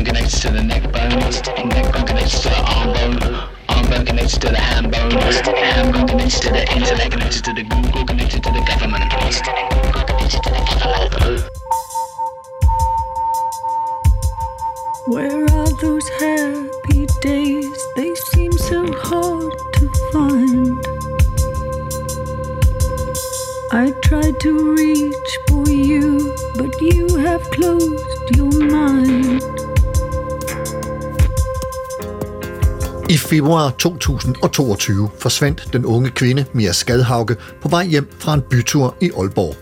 Bone connects to the neck bone. Neck bone connects to the arm bone. Arm bone connects to the hand bone. Hand bone connects to the intellect. Connected to the Google. Connected to the government. Where are those happy days? They seem so hard to find. I tried to reach for you, but you have closed your mind. I februar 2022 forsvandt den unge kvinde Mia Skadhauke på vej hjem fra en bytur i Aalborg.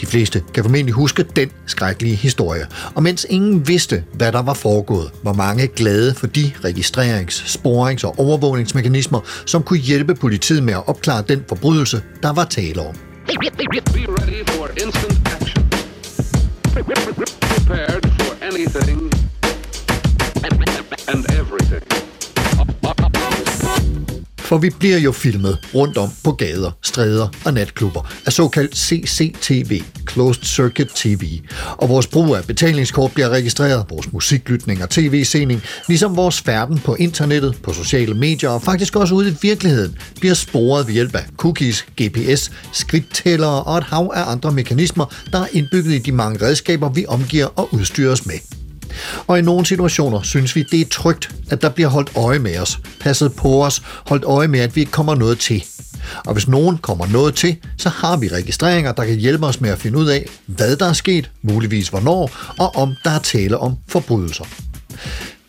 De fleste kan formentlig huske den skrækkelige historie. Og mens ingen vidste, hvad der var foregået, var mange glade for de registrerings-, sporings- og overvågningsmekanismer, som kunne hjælpe politiet med at opklare den forbrydelse, der var tale om. Prepared for anything and everything. For vi bliver jo filmet rundt om på gader, stræder og natklubber af såkaldt CCTV, Closed Circuit TV. Og vores brug af betalingskort bliver registreret, vores musiklytning og tv-sening, ligesom vores færden på internettet, på sociale medier og faktisk også ude i virkeligheden, bliver sporet ved hjælp af cookies, GPS, skridttællere og et hav af andre mekanismer, der er indbygget i de mange redskaber, vi omgiver og udstyrer os med. Og i nogle situationer synes vi, det er trygt, at der bliver holdt øje med os, passet på os, holdt øje med, at vi ikke kommer noget til. Og hvis nogen kommer noget til, så har vi registreringer, der kan hjælpe os med at finde ud af, hvad der er sket, muligvis hvornår, og om der er tale om forbrydelser.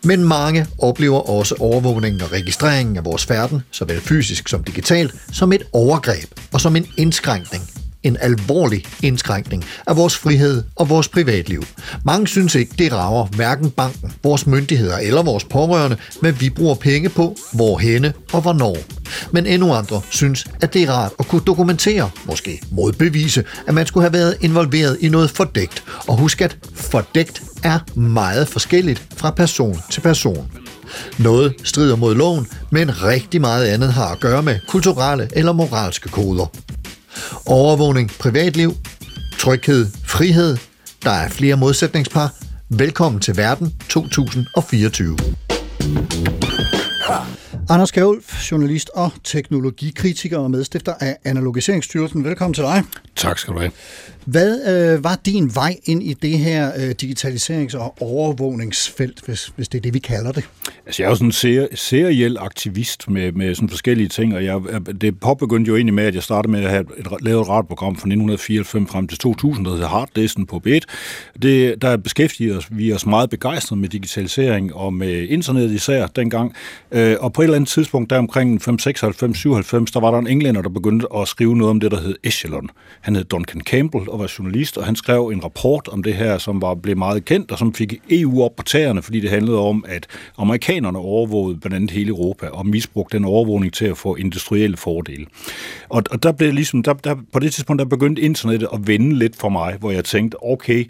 Men mange oplever også overvågningen og registreringen af vores færden, såvel fysisk som digitalt, som et overgreb og som en indskrænkning en alvorlig indskrænkning af vores frihed og vores privatliv. Mange synes ikke, det rager hverken banken, vores myndigheder eller vores pårørende, men vi bruger penge på, hvorhenne og hvornår. Men endnu andre synes, at det er rart at kunne dokumentere, måske modbevise, at man skulle have været involveret i noget fordækt. Og husk, at fordækt er meget forskelligt fra person til person. Noget strider mod loven, men rigtig meget andet har at gøre med kulturelle eller moralske koder. Overvågning, privatliv, tryghed, frihed. Der er flere modsætningspar. Velkommen til Verden 2024. Anders Kjærulf, journalist og teknologikritiker og medstifter af Analogiseringsstyrelsen. Velkommen til dig. Tak skal du have. Hvad øh, var din vej ind i det her øh, digitaliserings- og overvågningsfelt, hvis, hvis det er det, vi kalder det? Altså, jeg er jo sådan en ser- seriel aktivist med, med sådan forskellige ting, og jeg, det påbegyndte jo egentlig med, at jeg startede med at have et, lavet et radioprogram fra 1994 frem til 2000, der hedder Harddisken på B1. Det, der beskæftiger os, vi os meget begejstrede med digitalisering og med internet især dengang, øh, og på et eller andet tidspunkt, der omkring 596, 97, der var der en englænder, der begyndte at skrive noget om det, der hed Echelon. Han hed Duncan Campbell og var journalist, og han skrev en rapport om det her, som var blev meget kendt, og som fik EU op på tæerne, fordi det handlede om, at amerikanerne overvågede blandt andet hele Europa, og misbrugte den overvågning til at få industrielle fordele. Og, og der blev ligesom, der, der, på det tidspunkt, der begyndte internettet at vende lidt for mig, hvor jeg tænkte, okay,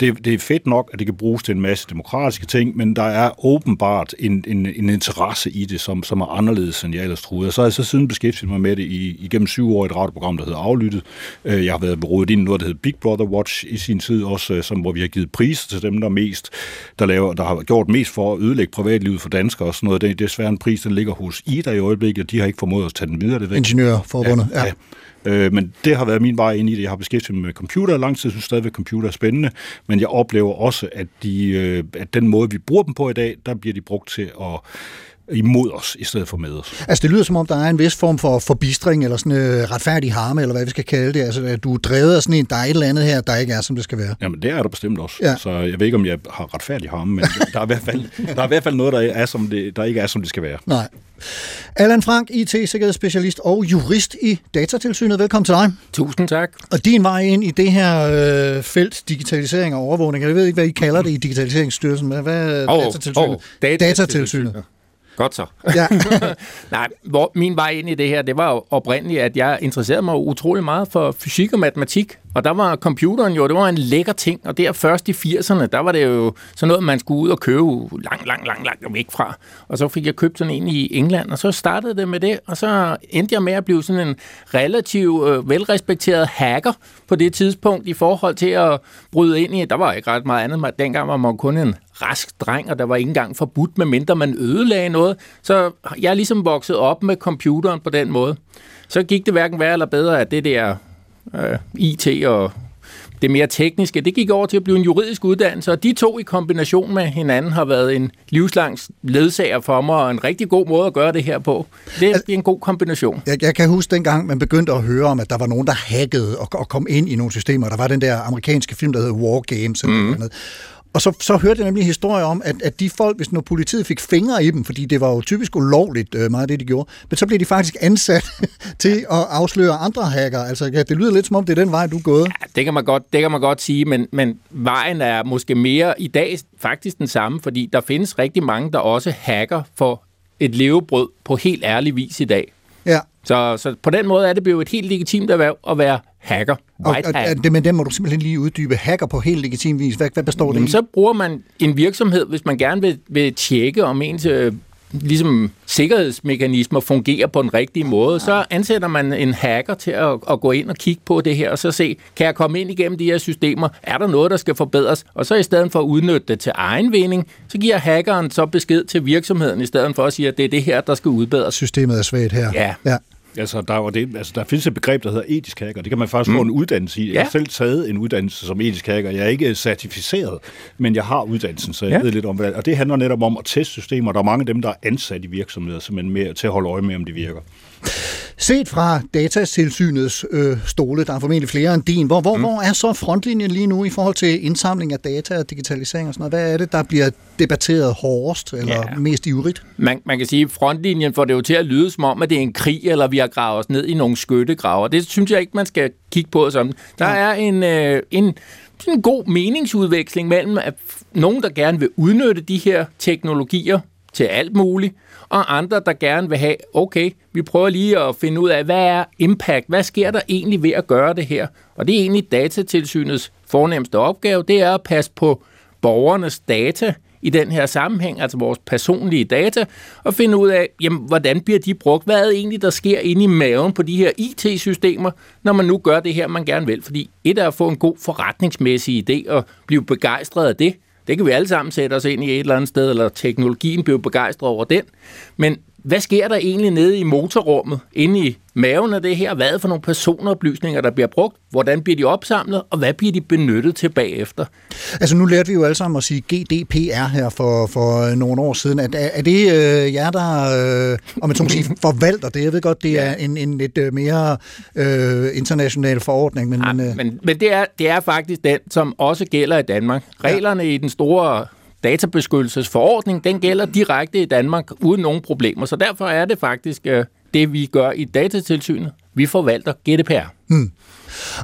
det, det er fedt nok, at det kan bruges til en masse demokratiske ting, men der er åbenbart en, en, en interesse i det, som, som er anderledes, end jeg ellers troede. Og så har jeg så siden beskæftiget mig med det i, igennem syv år i et radioprogram, der hedder Aflyttet. Øh, Jeg har været berodet ind i noget, der hedder Big Brother Watch i sin tid, også øh, som, hvor vi har givet priser til dem, der mest, der, laver, der har gjort mest for at ødelægge privatlivet for danskere og sådan noget. Det er desværre en pris, der ligger hos Ida i øjeblikket, og de har ikke formået at tage den videre. Det ved- Ingeniørforbundet, ja. ja. Øh, men det har været min vej ind i det. Jeg har beskæftiget mig med computer i lang tid, synes stadigvæk, computer er spændende, men jeg oplever også, at, de, øh, at den måde, vi bruger dem på i dag, der bliver de brugt til at imod os, i stedet for med os. Altså, det lyder som om, der er en vis form for forbistring, eller sådan øh, retfærdig harme, eller hvad vi skal kalde det. Altså, at du er drevet af sådan en, der er et eller andet her, der ikke er, som det skal være. Jamen, det er der bestemt også. Ja. Så jeg ved ikke, om jeg har retfærdig harme, men der er i hvert fald, der er i hvert fald noget, der, er, som det, der ikke er, som det skal være. Nej. Allan Frank, IT-sikkerhedsspecialist og jurist i Datatilsynet. Velkommen til dig. Tusind tak. Og din vej ind i det her øh, felt, digitalisering og overvågning, jeg ved ikke, hvad I kalder det i Digitaliseringsstyrelsen, men hvad er Åh, Datatilsynet? åh, Datatilsynet. Datatilsynet. Godt så. Ja. Nej, hvor min vej ind i det her, det var jo oprindeligt, at jeg interesserede mig utrolig meget for fysik og matematik. Og der var computeren jo, det var en lækker ting. Og der først i 80'erne, der var det jo sådan noget, man skulle ud og købe lang, lang, lang, lang væk fra. Og så fik jeg købt sådan en i England, og så startede det med det. Og så endte jeg med at blive sådan en relativt øh, velrespekteret hacker på det tidspunkt i forhold til at bryde ind i. Der var ikke ret meget andet. Dengang var man kun en rask dreng, og der var ikke engang forbudt, medmindre man ødelagde noget. Så jeg er ligesom vokset op med computeren på den måde. Så gik det hverken værre eller bedre, at det der øh, IT og det mere tekniske, det gik over til at blive en juridisk uddannelse, og de to i kombination med hinanden har været en livslang ledsager for mig, og en rigtig god måde at gøre det her på. Det er en god kombination. Jeg, jeg kan huske dengang, man begyndte at høre om, at der var nogen, der hackede og, og kom ind i nogle systemer. Der var den der amerikanske film, der hed War Games. Eller mm. noget. Og så, så hørte jeg nemlig en historie om, at, at de folk, hvis når politiet fik fingre i dem, fordi det var jo typisk ulovligt øh, meget af det, de gjorde, men så blev de faktisk ansat til at afsløre andre hacker. Altså, ja, det lyder lidt som om, det er den vej, du er gået. Ja, det kan man godt, det kan man godt sige, men, men vejen er måske mere i dag faktisk den samme, fordi der findes rigtig mange, der også hacker for et levebrød på helt ærlig vis i dag. Ja. Så, så på den måde er det blevet et helt legitimt erhverv at være hacker. White og, det, men den må du simpelthen lige uddybe. Hacker på helt legitim vis. Hvad, hvad består det Jamen, i? så bruger man en virksomhed, hvis man gerne vil, vil tjekke, om ens øh, ligesom sikkerhedsmekanismer fungerer på den rigtige måde, så ansætter man en hacker til at, at gå ind og kigge på det her, og så se, kan jeg komme ind igennem de her systemer? Er der noget, der skal forbedres? Og så i stedet for at udnytte det til egen vinding, så giver hackeren så besked til virksomheden, i stedet for at sige, at det er det her, der skal udbedres. Systemet er svagt her. Ja. ja. Altså, der, var det, altså, der findes et begreb, der hedder etisk hacker. Det kan man faktisk mm. få en uddannelse i. Jeg Ja. har selv taget en uddannelse som etisk hacker. Jeg er ikke certificeret, men jeg har uddannelsen, så jeg Ja. ved lidt om, hvad Og det handler netop om at teste systemer. Der er mange af dem, der er ansat i virksomheder, simpelthen med, til at holde øje med, om de virker. Set fra datatilsynets øh, stole, der er formentlig flere end din, hvor, hvor, mm. hvor er så frontlinjen lige nu i forhold til indsamling af data og digitalisering og sådan noget? Hvad er det, der bliver debatteret hårdest eller Ja. mest ivrigt? Man, man kan sige, at frontlinjen får det jo til at lyde som om, at det er en krig, eller vi har gravet os ned i nogle skyttegraver. Det synes jeg ikke, man skal kigge på sådan. Der er en, øh, en, sådan en god meningsudveksling mellem at nogen, der gerne vil udnytte de her teknologier til alt muligt, og andre, der gerne vil have, okay, vi prøver lige at finde ud af, hvad er impact? Hvad sker der egentlig ved at gøre det her? Og det er egentlig datatilsynets fornemmeste opgave, det er at passe på borgernes data i den her sammenhæng, altså vores personlige data, og finde ud af, jamen, hvordan bliver de brugt? Hvad er det egentlig, der sker inde i maven på de her IT-systemer, når man nu gør det her, man gerne vil? Fordi et er at få en god forretningsmæssig idé og blive begejstret af det. Det kan vi alle sammen sætte os ind i et eller andet sted, eller teknologien bliver begejstret over den. Men hvad sker der egentlig nede i motorrummet, inde i maven af det her? Hvad er for nogle personoplysninger, der bliver brugt? Hvordan bliver de opsamlet, og hvad bliver de benyttet til bagefter? Altså nu lærte vi jo alle sammen at sige GDPR her for, for øh, nogle år siden. Er, er det øh, jer, der øh, om man så må sige, forvalter det? Jeg ved godt, det er en, en lidt øh, mere øh, international forordning, men, men, øh, Men, men det, er, det er faktisk den, som også gælder i Danmark. Reglerne ja. i den store databeskyttelsesforordning, den gælder direkte i Danmark uden nogen problemer. Så derfor er det faktisk øh, det, vi gør i datatilsynet. Vi forvalter GDPR. Mm.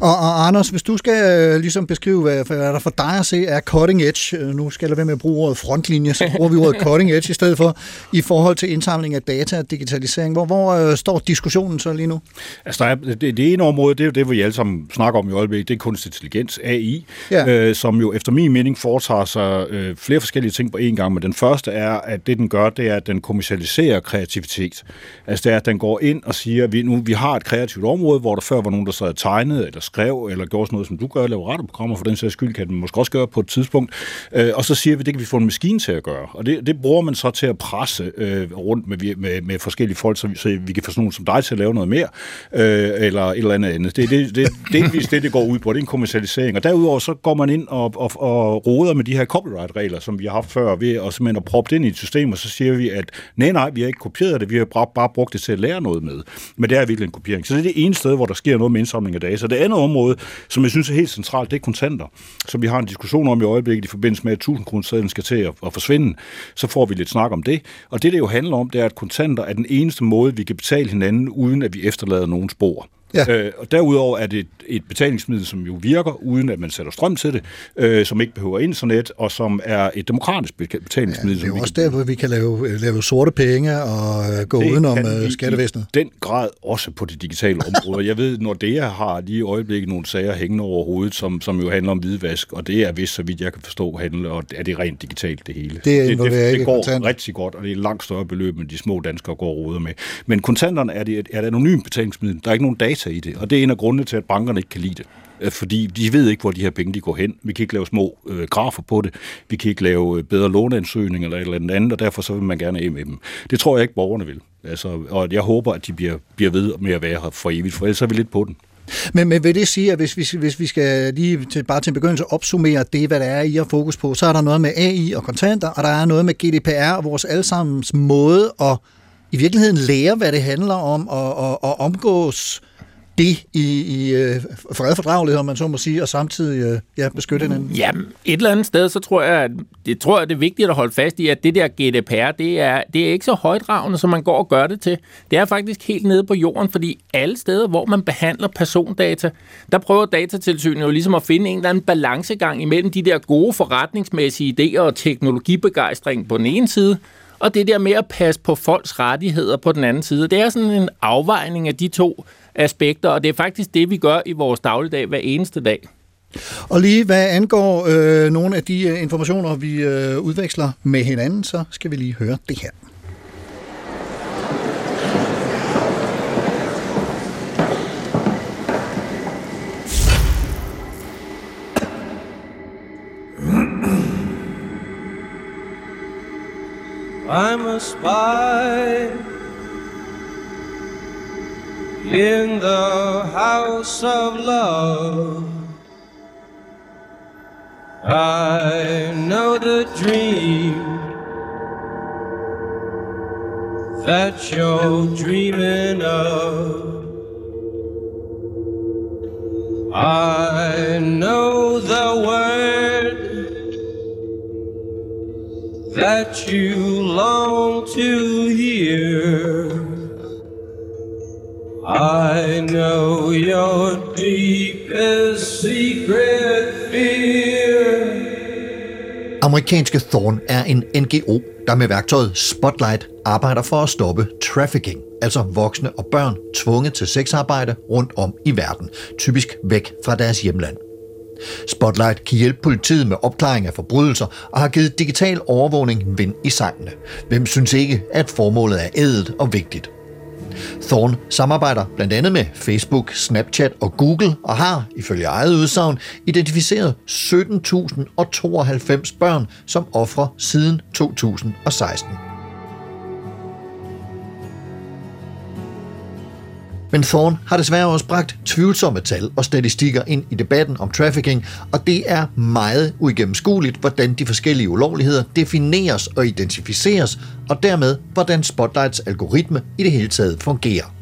Og, og Anders, hvis du skal øh, ligesom beskrive, hvad, hvad der for dig at se er cutting edge, øh, nu skal jeg være med at bruge ordet frontlinje, så bruger vi ordet cutting edge i stedet for, i forhold til indsamling af data og digitalisering. Hvor, hvor øh, står diskussionen så lige nu? Altså, der er, det, det ene område, det er jo det, vi alle sammen snakker om i øjeblikket, det er kunstig intelligens, AI, Ja. øh, som jo efter min mening foretager sig øh, flere forskellige ting på én gang. Men den første er, at det den gør, det er, at den kommercialiserer kreativitet. Altså det er, at den går ind og siger, at vi, nu, vi har et kreativt område, hvor der før var nogen, der sad og tegnede, eller skrev, eller gjorde sådan noget, som du gør, laver radioprogrammer, for den sags skyld kan den måske også gøre på et tidspunkt. Øh, og så siger vi, det kan vi få en maskine til at gøre. Og det, det bruger man så til at presse øh, rundt med, med, med forskellige folk, så vi, så vi kan få sådan nogen som dig til at lave noget mere, øh, eller et eller andet andet. Det er det, det, delvis det, det går ud på. Det er en kommercialisering. Og derudover så går man ind og, og, og roder med de her copyright-regler, som vi har haft før, ved at simpelthen at proppe det ind i et system, og så siger vi, at nej, nej, vi har ikke kopieret det, vi har bare, bare brugt det til at lære noget med. Men det er virkelig en kopiering. Så det er det ene sted, hvor der sker noget med indsamling af data. Så det andet område, som jeg synes er helt centralt, det er kontanter, som vi har en diskussion om i øjeblikket i forbindelse med, at 1000 kroner skal til at, at forsvinde. Så får vi lidt snak om det. Og det, det jo handler om, det er, at kontanter er den eneste måde, vi kan betale hinanden, uden at vi efterlader nogen spor. Ja. Øh, og derudover er det et, et betalingsmiddel, som jo virker, uden at man sætter strøm til det, øh, som ikke behøver internet, og som er et demokratisk betalingsmiddel. Ja, det er jo også der, hvor vi kan lave, lave sorte penge og øh, gå det udenom øh, skattevæsenet. den grad også på det digitale område. Jeg ved, Nordea har lige i øjeblikket nogle sager hængende over hovedet, som, som jo handler om hvidvask, og det er vist, så vidt jeg kan forstå, handler, og er det rent digitalt det hele. Det, det, det, det, det går kontant. rigtig godt, og det er et langt større beløb, end de små danskere går og med. Men kontanterne er, det et, er et anonymt betalingsmiddel. Der er ikke nogen data i det, og det er en af grundene til, at bankerne ikke kan lide det øh, fordi de ved ikke, hvor de her penge de går hen. Vi kan ikke lave små øh, grafer på det. Vi kan ikke lave øh, bedre låneansøgninger eller et eller andet, og derfor så vil man gerne af med dem. Det tror jeg ikke, borgerne vil. Altså, og jeg håber, at de bliver, bliver ved med at være her for evigt, for ellers er vi lidt på den. Men, men vil det sige, at hvis vi, hvis vi skal lige til, bare til en begyndelse opsummere det, hvad der er, I har fokus på, så er der noget med AI og kontanter, og der er noget med GDPR og vores allesammens måde at i virkeligheden lære, hvad det handler om, og, og, og omgås det i, i uh, fred fordragelighed, om man så må sige, og samtidig øh, ja, beskytte hinanden? Jamen, et eller andet sted, så tror jeg, at det, tror jeg, det er vigtigt at holde fast i, at det der GDPR, det er, det er ikke så højdragende, som man går og gør det til. Det er faktisk helt nede på jorden, fordi alle steder, hvor man behandler persondata, der prøver datatilsynet jo ligesom at finde en eller anden balancegang imellem de der gode forretningsmæssige idéer og teknologibegejstring på den ene side, og det der med at passe på folks rettigheder på den anden side. Det er sådan en afvejning af de to aspekter, og det er faktisk det, vi gør i vores dagligdag hver eneste dag. Og lige hvad angår øh, nogle af de øh, informationer, vi øh, udveksler med hinanden, så skal vi lige høre det her. I'm a spy in the house of love. I know the dream that you're dreaming of. I know the word that you long to hear. I know your deepest secret fear. Amerikanske Thorn er en NGO, der med værktøjet Spotlight arbejder for at stoppe trafficking, altså voksne og børn tvunget til sexarbejde rundt om i verden, typisk væk fra deres hjemland. Spotlight kan hjælpe politiet med opklaring af forbrydelser og har givet digital overvågning vind i sangene. Hvem synes ikke, at formålet er ædelt og vigtigt? Thorn samarbejder blandt andet med Facebook, Snapchat og Google og har, ifølge eget udsagn, identificeret 17.092 børn som ofre siden 2016. Men Thorne har desværre også bragt tvivlsomme tal og statistikker ind i debatten om trafficking, og det er meget uigennemskueligt, hvordan de forskellige ulovligheder defineres og identificeres, og dermed hvordan Spotlights algoritme i det hele taget fungerer.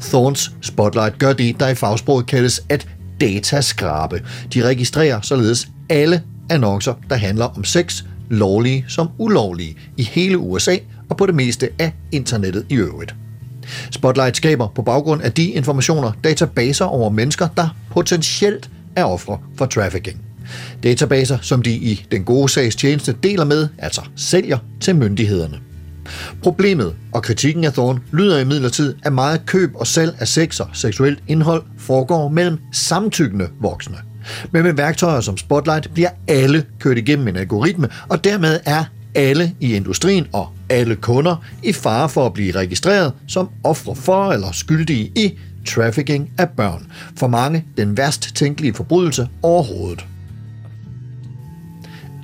Thorns Spotlight gør det, der i fagsproget kaldes at dataskrabe. De registrerer således alle annoncer, der handler om sex, lovlige som ulovlige, i hele USA og på det meste af internettet i øvrigt. Spotlight skaber på baggrund af de informationer databaser over mennesker, der potentielt er ofre for trafficking. Databaser, som de i den gode sags tjeneste deler med, altså sælger til myndighederne. Problemet og kritikken af Thorn lyder imidlertid, at meget køb og salg af sex og seksuelt indhold foregår mellem samtykkende voksne. Men med værktøjer som Spotlight bliver alle kørt igennem en algoritme, og dermed er alle i industrien og alle kunder i fare for at blive registreret som ofre for eller skyldige i trafficking af børn. For mange den værst tænkelige forbrydelse overhovedet.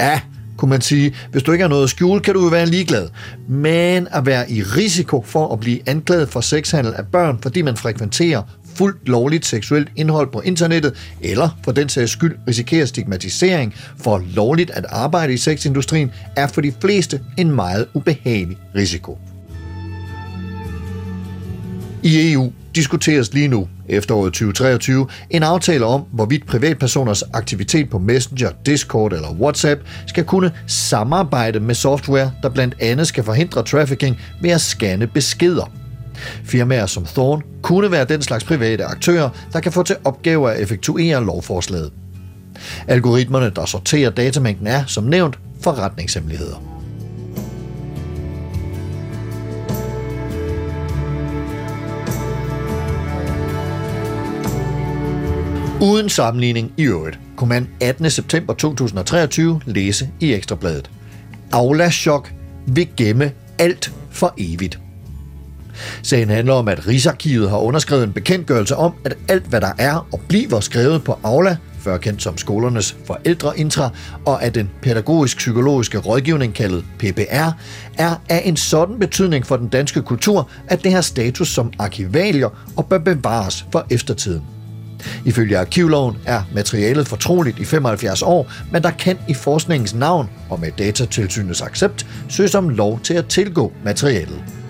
Ja, kunne man sige, hvis du ikke har noget at skjule, kan du jo være ligeglad. Men at være i risiko for at blive anklaget for sexhandel af børn, fordi man frekventerer fuldt lovligt seksuelt indhold på internettet, eller for den sags skyld risikerer stigmatisering for lovligt at arbejde i sexindustrien, er for de fleste en meget ubehagelig risiko. I EU diskuteres lige nu, efteråret 2023, en aftale om, hvorvidt privatpersoners aktivitet på Messenger, Discord eller WhatsApp skal kunne samarbejde med software, der blandt andet skal forhindre trafficking ved at scanne beskeder. Firmaer som Thorn kunne være den slags private aktører, der kan få til opgave at effektuere lovforslaget. Algoritmerne, der sorterer datamængden, er, som nævnt, forretningshemmeligheder. Uden sammenligning i øvrigt, kunne man 18. september 2023 læse i Ekstrabladet. Aula-chok vil gemme alt for evigt. Sagen handler om, at Rigsarkivet har underskrevet en bekendtgørelse om, at alt, hvad der er og bliver skrevet på Aula, før kendt som skolernes forældreintra, og at den pædagogisk-psykologiske rådgivning kaldet PPR, er af en sådan betydning for den danske kultur, at det har status som arkivalier og bør bevares for eftertiden. Ifølge arkivloven er materialet fortroligt i 75 år, men der kan i forskningens navn og med datatilsynets accept søges om lov til at tilgå materialet.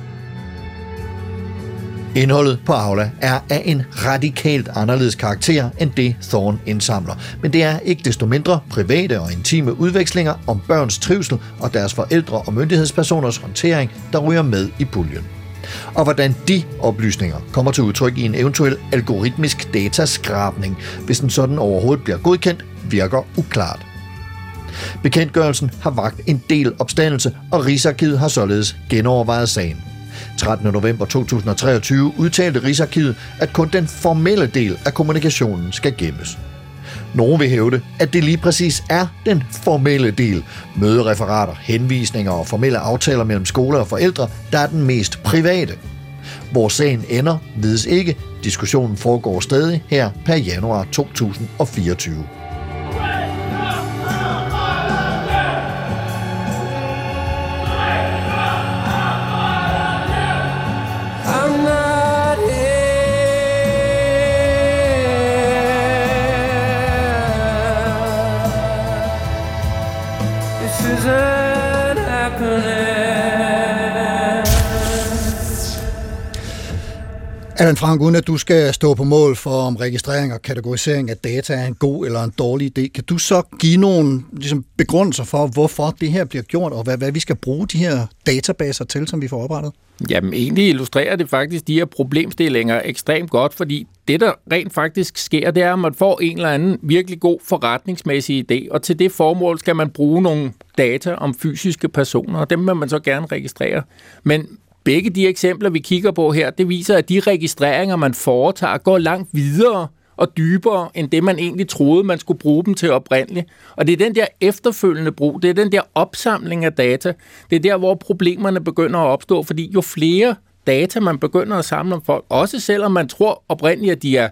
Indholdet på Aula er af en radikalt anderledes karakter end det Thorn indsamler, men det er ikke desto mindre private og intime udvekslinger om børns trivsel og deres forældre og myndighedspersoners håndtering, der ryger med i puljen. Og hvordan de oplysninger kommer til udtryk i en eventuel algoritmisk dataskrabning, hvis en sådan overhovedet bliver godkendt, virker uklart. Bekendtgørelsen har vagt en del opstandelse, og Rigsarkivet har således genovervejet sagen. 13. november 2023 udtalte Rigsarkivet, at kun den formelle del af kommunikationen skal gemmes. Nogle vil hævde, at det lige præcis er den formelle del, mødereferater, henvisninger og formelle aftaler mellem skoler og forældre, der er den mest private. Hvor sagen ender, vides ikke. Diskussionen foregår stadig her per januar 2024. Allan Frank, uden at du skal stå på mål for, om registrering og kategorisering af data er en god eller en dårlig idé, kan du så give nogle ligesom, begrundelser for, hvorfor det her bliver gjort, og hvad, hvad vi skal bruge de her databaser til, som vi får oprettet? Jamen, egentlig illustrerer det faktisk de her problemstillinger ekstremt godt, fordi det, der rent faktisk sker, det er, at man får en eller anden virkelig god forretningsmæssig idé, og til det formål skal man bruge nogle data om fysiske personer, og dem vil man så gerne registrere. Men begge de eksempler, vi kigger på her, det viser, at de registreringer, man foretager, går langt videre og dybere, end det man egentlig troede, man skulle bruge dem til oprindeligt. Og det er den der efterfølgende brug, det er den der opsamling af data, det er der, hvor problemerne begynder at opstå, fordi jo flere data, man begynder at samle om folk, også selvom man tror oprindeligt, at de er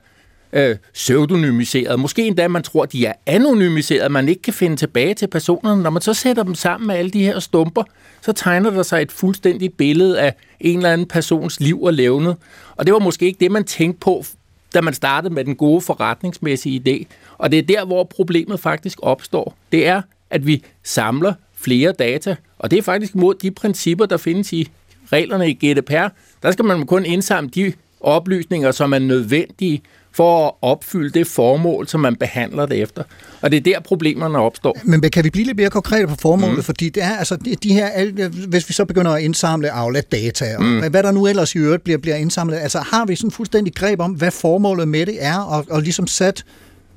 øh, pseudonymiseret. Måske endda, man tror, de er anonymiseret, man ikke kan finde tilbage til personerne. Når man så sætter dem sammen med alle de her stumper, så tegner der sig et fuldstændigt billede af en eller anden persons liv og levnet. Og det var måske ikke det, man tænkte på, da man startede med den gode forretningsmæssige idé. Og det er der, hvor problemet faktisk opstår. Det er, at vi samler flere data, og det er faktisk mod de principper, der findes i reglerne i GDPR. Der skal man kun indsamle de oplysninger, som er nødvendige for at opfylde det formål, som man behandler det efter. Og det er der, problemerne opstår. Men kan vi blive lidt mere konkrete på formålet? Mm. Fordi det er altså de, her, hvis vi så begynder at indsamle Aula-data, og Mm. hvad, der nu ellers i øvrigt bliver, bliver indsamlet, altså har vi sådan fuldstændig greb om, hvad formålet med det er, og, og ligesom sat,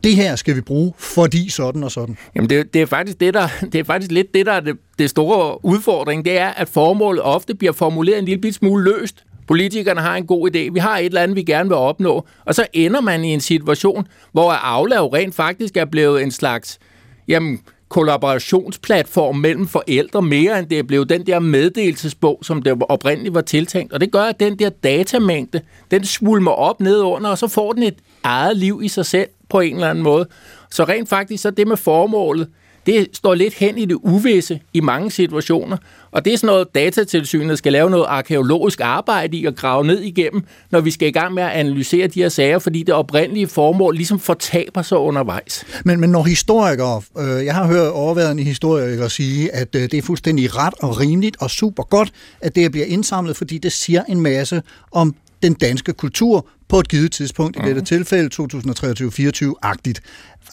det her skal vi bruge, fordi sådan og sådan. Jamen det, det, er faktisk det, der, det er faktisk lidt det, der er det, det store udfordring. Det er, at formålet ofte bliver formuleret en lille smule løst. Politikerne har en god idé. Vi har et eller andet, vi gerne vil opnå. Og så ender man i en situation, hvor Aula jo rent faktisk er blevet en slags jamen, kollaborationsplatform mellem forældre, mere end det er blevet den der meddelelsesbog, som det oprindeligt var tiltænkt. Og det gør, at den der datamængde, den svulmer op nedunder, og så får den et eget liv i sig selv på en eller anden måde. Så rent faktisk, så det med formålet, det står lidt hen i det uvisse i mange situationer, og det er sådan noget, datatilsynet skal lave noget arkeologisk arbejde i og grave ned igennem, når vi skal i gang med at analysere de her sager, fordi det oprindelige formål ligesom fortaber sig undervejs. Men, men når historikere, øh, jeg har hørt overværende historikere sige, at øh, det er fuldstændig ret og rimeligt og super godt, at det bliver indsamlet, fordi det siger en masse om den danske kultur på et givet tidspunkt, i dette tilfælde 2023-24-agtigt.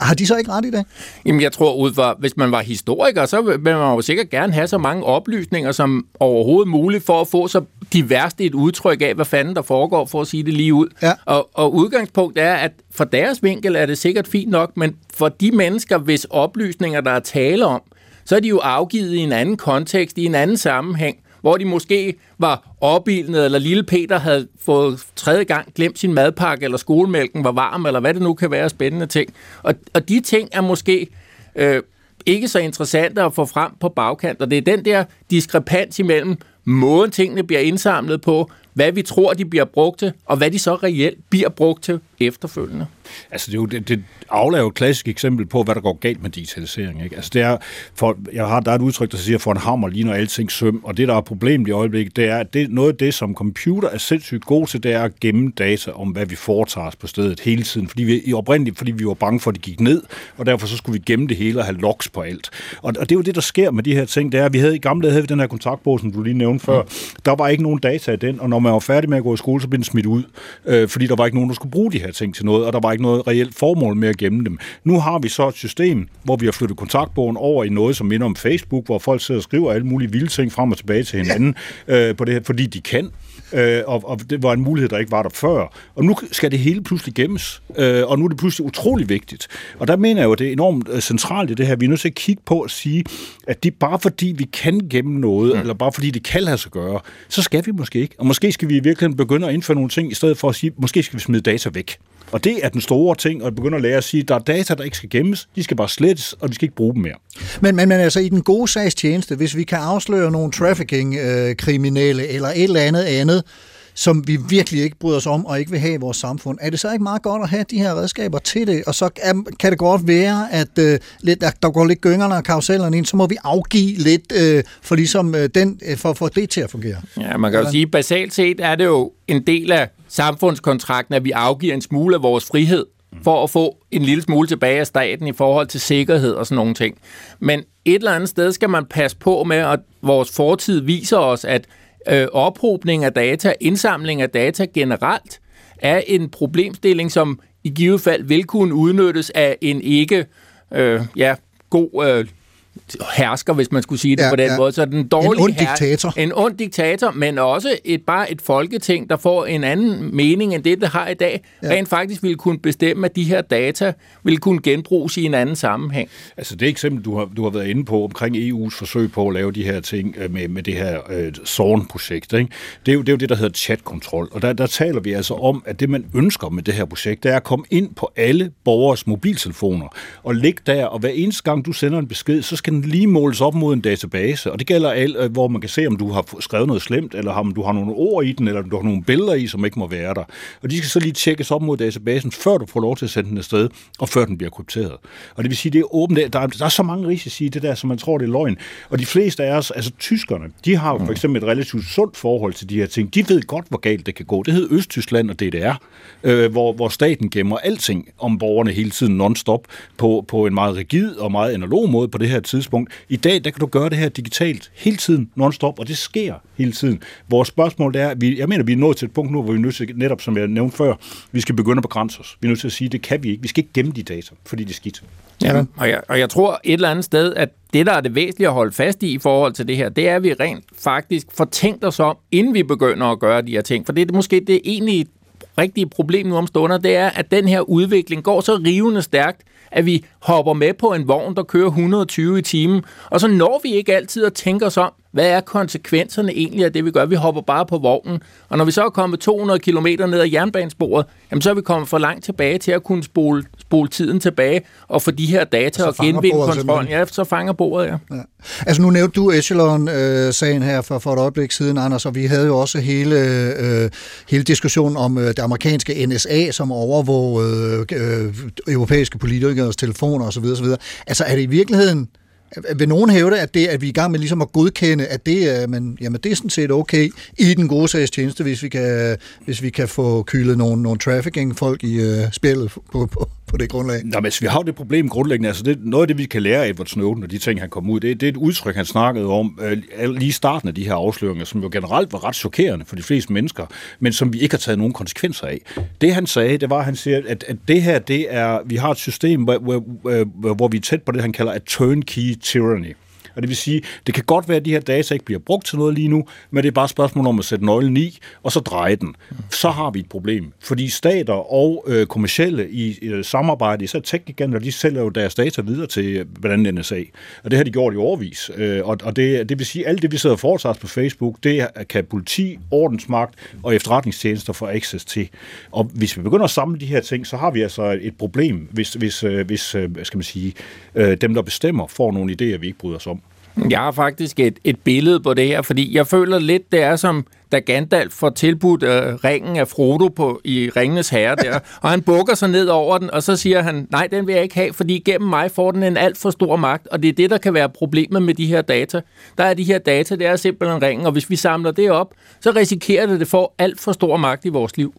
Har de så ikke ret i det? Jamen, jeg tror, ud fra, hvis man var historiker, så vil man jo sikkert gerne have så mange oplysninger som overhovedet muligt for at få så de værste et udtryk af, hvad fanden der foregår, for at sige det lige ud. Ja. Og, og udgangspunkt er, at for deres vinkel er det sikkert fint nok, men for de mennesker, hvis oplysninger, der er tale om, så er de jo afgivet i en anden kontekst, i en anden sammenhæng, hvor de måske var opildnet, eller lille Peter havde fået tredje gang glemt sin madpakke, eller skolemælken var varm, eller hvad det nu kan være af spændende ting. Og, og de ting er måske øh, ikke så interessante at få frem på bagkant, og det er den der diskrepans imellem måden tingene bliver indsamlet på, hvad vi tror, de bliver brugt til, og hvad de så reelt bliver brugt til efterfølgende. Altså, det, er jo, det, det Aula er jo et klassisk eksempel på, hvad der går galt med digitalisering. Ikke? Altså, det er, for, jeg har, der er et udtryk, der siger, for en hammer ligner alting søm, og det, der er problemet i øjeblikket, det er, at det, noget af det, som computer er sindssygt god til, det er at gemme data om, hvad vi foretager os på stedet hele tiden. Fordi vi, i oprindeligt, fordi vi var bange for, at det gik ned, og derfor så skulle vi gemme det hele og have logs på alt. Og, og det er jo det, der sker med de her ting, det er, at vi havde i gamle dage havde vi den her kontaktbog, som du lige nævnte før. Der var ikke nogen data i den, og når man var færdig med at gå i skole, så blev den smidt ud, øh, fordi der var ikke nogen, der skulle bruge de her ting til noget, og der var ikke noget reelt formål med at gemme dem. Nu har vi så et system, hvor vi har flyttet kontaktbogen over i noget, som minder om Facebook, hvor folk sidder og skriver alle mulige vilde ting frem og tilbage til hinanden, ja. øh, på det her, fordi de kan. Øh, og, og det var en mulighed, der ikke var der før. Og nu skal det hele pludselig gemmes, øh, og nu er det pludselig utrolig vigtigt. Og der mener jeg jo, at det er enormt øh, centralt i det her. Vi er nødt til at kigge på at sige, at det bare fordi vi kan gemme noget, mm. eller bare fordi det kan lade sig gøre, så skal vi måske ikke. Og måske skal vi i virkeligheden begynde at indføre nogle ting, i stedet for at sige, måske skal vi smide data væk. Og det er den store ting, at begynder at lære at sige, at der er data, der ikke skal gemmes, de skal bare slettes, og de skal ikke bruge dem mere. Men, men, men altså i den gode sags tjeneste, hvis vi kan afsløre nogle trafficking-kriminelle øh, eller et eller andet andet, som vi virkelig ikke bryder os om og ikke vil have i vores samfund. Er det så ikke meget godt at have de her redskaber til det? Og så er, kan det godt være, at øh, lidt, der, der går lidt gyngerne og karusellerne ind, så må vi afgive lidt øh, for, ligesom, øh, den, øh, for, for det til at fungere. Ja, man kan jo sige, basalt set er det jo en del af samfundskontrakten, at vi afgiver en smule af vores frihed for at få en lille smule tilbage af staten i forhold til sikkerhed og sådan nogle ting. Men et eller andet sted skal man passe på med, at vores fortid viser os, at øh, ophobning af data, indsamling af data generelt, er en problemstilling, som i givet fald vil kunne udnyttes af en ikke øh, ja, god øh, hersker, hvis man skulle sige det Ja, på den ja. måde. Så den dårlige En ond her- diktator. En ond diktator, men også et, bare et folketing, der får en anden mening end det, det har i dag, Ja. ja. rent faktisk ville kunne bestemme, at de her data ville kunne genbruges i en anden sammenhæng. Altså det eksempel, du har, du har været inde på omkring EU's forsøg på at lave de her ting øh, med, med det her øh, SORN-projekt, ikke? Det, er jo, det er jo det, der hedder chatkontrol. Og der, der taler vi altså om, at det man ønsker med det her projekt, det er at komme ind på alle borgers mobiltelefoner og ligge der, og hver eneste gang du sender en besked, så skal den lige måles op mod en database. Og det gælder alt, øh, hvor man kan se, om du har skrevet noget slemt, eller om du har nogle ord i den, eller om du har nogle billeder i, som ikke må være der. Og de skal så lige tjekkes op mod databasen, før du får lov til at sende den afsted, og før den bliver krypteret. Og det vil sige, det er åbent. Der er, der er så mange risici i det der, som man tror, det er løgn. Og de fleste af os, altså tyskerne, de har jo for eksempel et relativt sundt forhold til de her ting. De ved godt, hvor galt det kan gå. Det hed Østtyskland og DDR, øh, hvor, hvor staten gemmer alting om borgerne hele tiden non-stop på, på en meget rigid og meget analog måde på det her tidspunkt. I dag, der kan du gøre det her digitalt hele tiden non-stop, og det sker hele tiden. Vores spørgsmål er, at vi, jeg mener, vi er nået til et punkt nu, hvor vi er nødt til, netop som jeg nævnte før, vi skal begynde at begrænse os. Vi er nødt til at sige, det kan vi ikke. Vi skal ikke gemme de data, fordi det er skidt. Ja. Og, jeg, og jeg tror et eller andet sted, at det, der er det væsentlige at holde fast i i forhold til det her, det er, at vi rent faktisk får tænkt os om, inden vi begynder at gøre de her ting. For det er måske det egentlige rigtige problem nu om stunder, det er, at den her udvikling går så rivende stærkt, at vi hopper med på en vogn, der kører 120 i timen, og så når vi ikke altid at tænke os om, hvad er konsekvenserne egentlig af det, vi gør? Vi hopper bare på vognen, og når vi så er kommet 200 km ned ad jernbanesporet, jamen så er vi kommet for langt tilbage til at kunne spole, spole tiden tilbage og få de her data Så og genvinde kontrollen. Ja, så fanger bordet, ja. Ja. Altså nu nævnte du Echelon-sagen her for, for et øjeblik siden, Anders, og vi havde jo også hele, øh, hele diskussionen om øh, det amerikanske NSA, som overvågede øh, europæiske politikers telefoner osv. osv. Altså er det i virkeligheden, vil nogen hævde, at, det, at vi er i gang med ligesom at godkende, at det er, men, jamen, det er sådan set okay i den gode sags tjeneste, hvis vi kan, hvis vi kan få kylet nogle, nogle trafficking-folk i øh, spillet på, på, på det grundlag? Nå, men altså, vi har jo det problem grundlæggende. Altså, det, noget af det, vi kan lære af Edward Snowden og de ting, han kom ud, det, det er et udtryk, han snakkede om øh, lige i starten af de her afsløringer, som jo generelt var ret chokerende for de fleste mennesker, men som vi ikke har taget nogen konsekvenser af. Det han sagde, det var, at han siger, at, at det her, det er, vi har et system, hvor, hvor, hvor, hvor vi er tæt på det, han kalder et turnkey tyranny. Og det vil sige, det kan godt være, at de her data ikke bliver brugt til noget lige nu, men det er bare et spørgsmål om at sætte nøglen i, og så dreje den. Så har vi et problem. Fordi stater og øh, kommersielle i øh, samarbejde, især tech-giganter, de sælger jo deres data videre til øh, blandt andet NSA. Og det har de gjort i overvis. Øh, og og det, det vil sige, at alt det, vi sidder og foretager os på Facebook, det kan politi, ordensmagt og efterretningstjenester få access til. Og hvis vi begynder at samle de her ting, så har vi altså et problem, hvis, hvis, øh, hvis øh, skal man sige, øh, dem, der bestemmer, får nogle idéer, vi ikke bryder os om. Jeg har faktisk et, et billede på det her, fordi jeg føler lidt, det er som, da Gandalf får tilbudt øh, ringen af Frodo på, i Ringenes Herre der, og han bukker sig ned over den, og så siger han, nej, den vil jeg ikke have, fordi gennem mig får den en alt for stor magt, og det er det, der kan være problemet med de her data. Der er de her data, det er simpelthen ringen, og hvis vi samler det op, så risikerer det, at det får alt for stor magt i vores liv.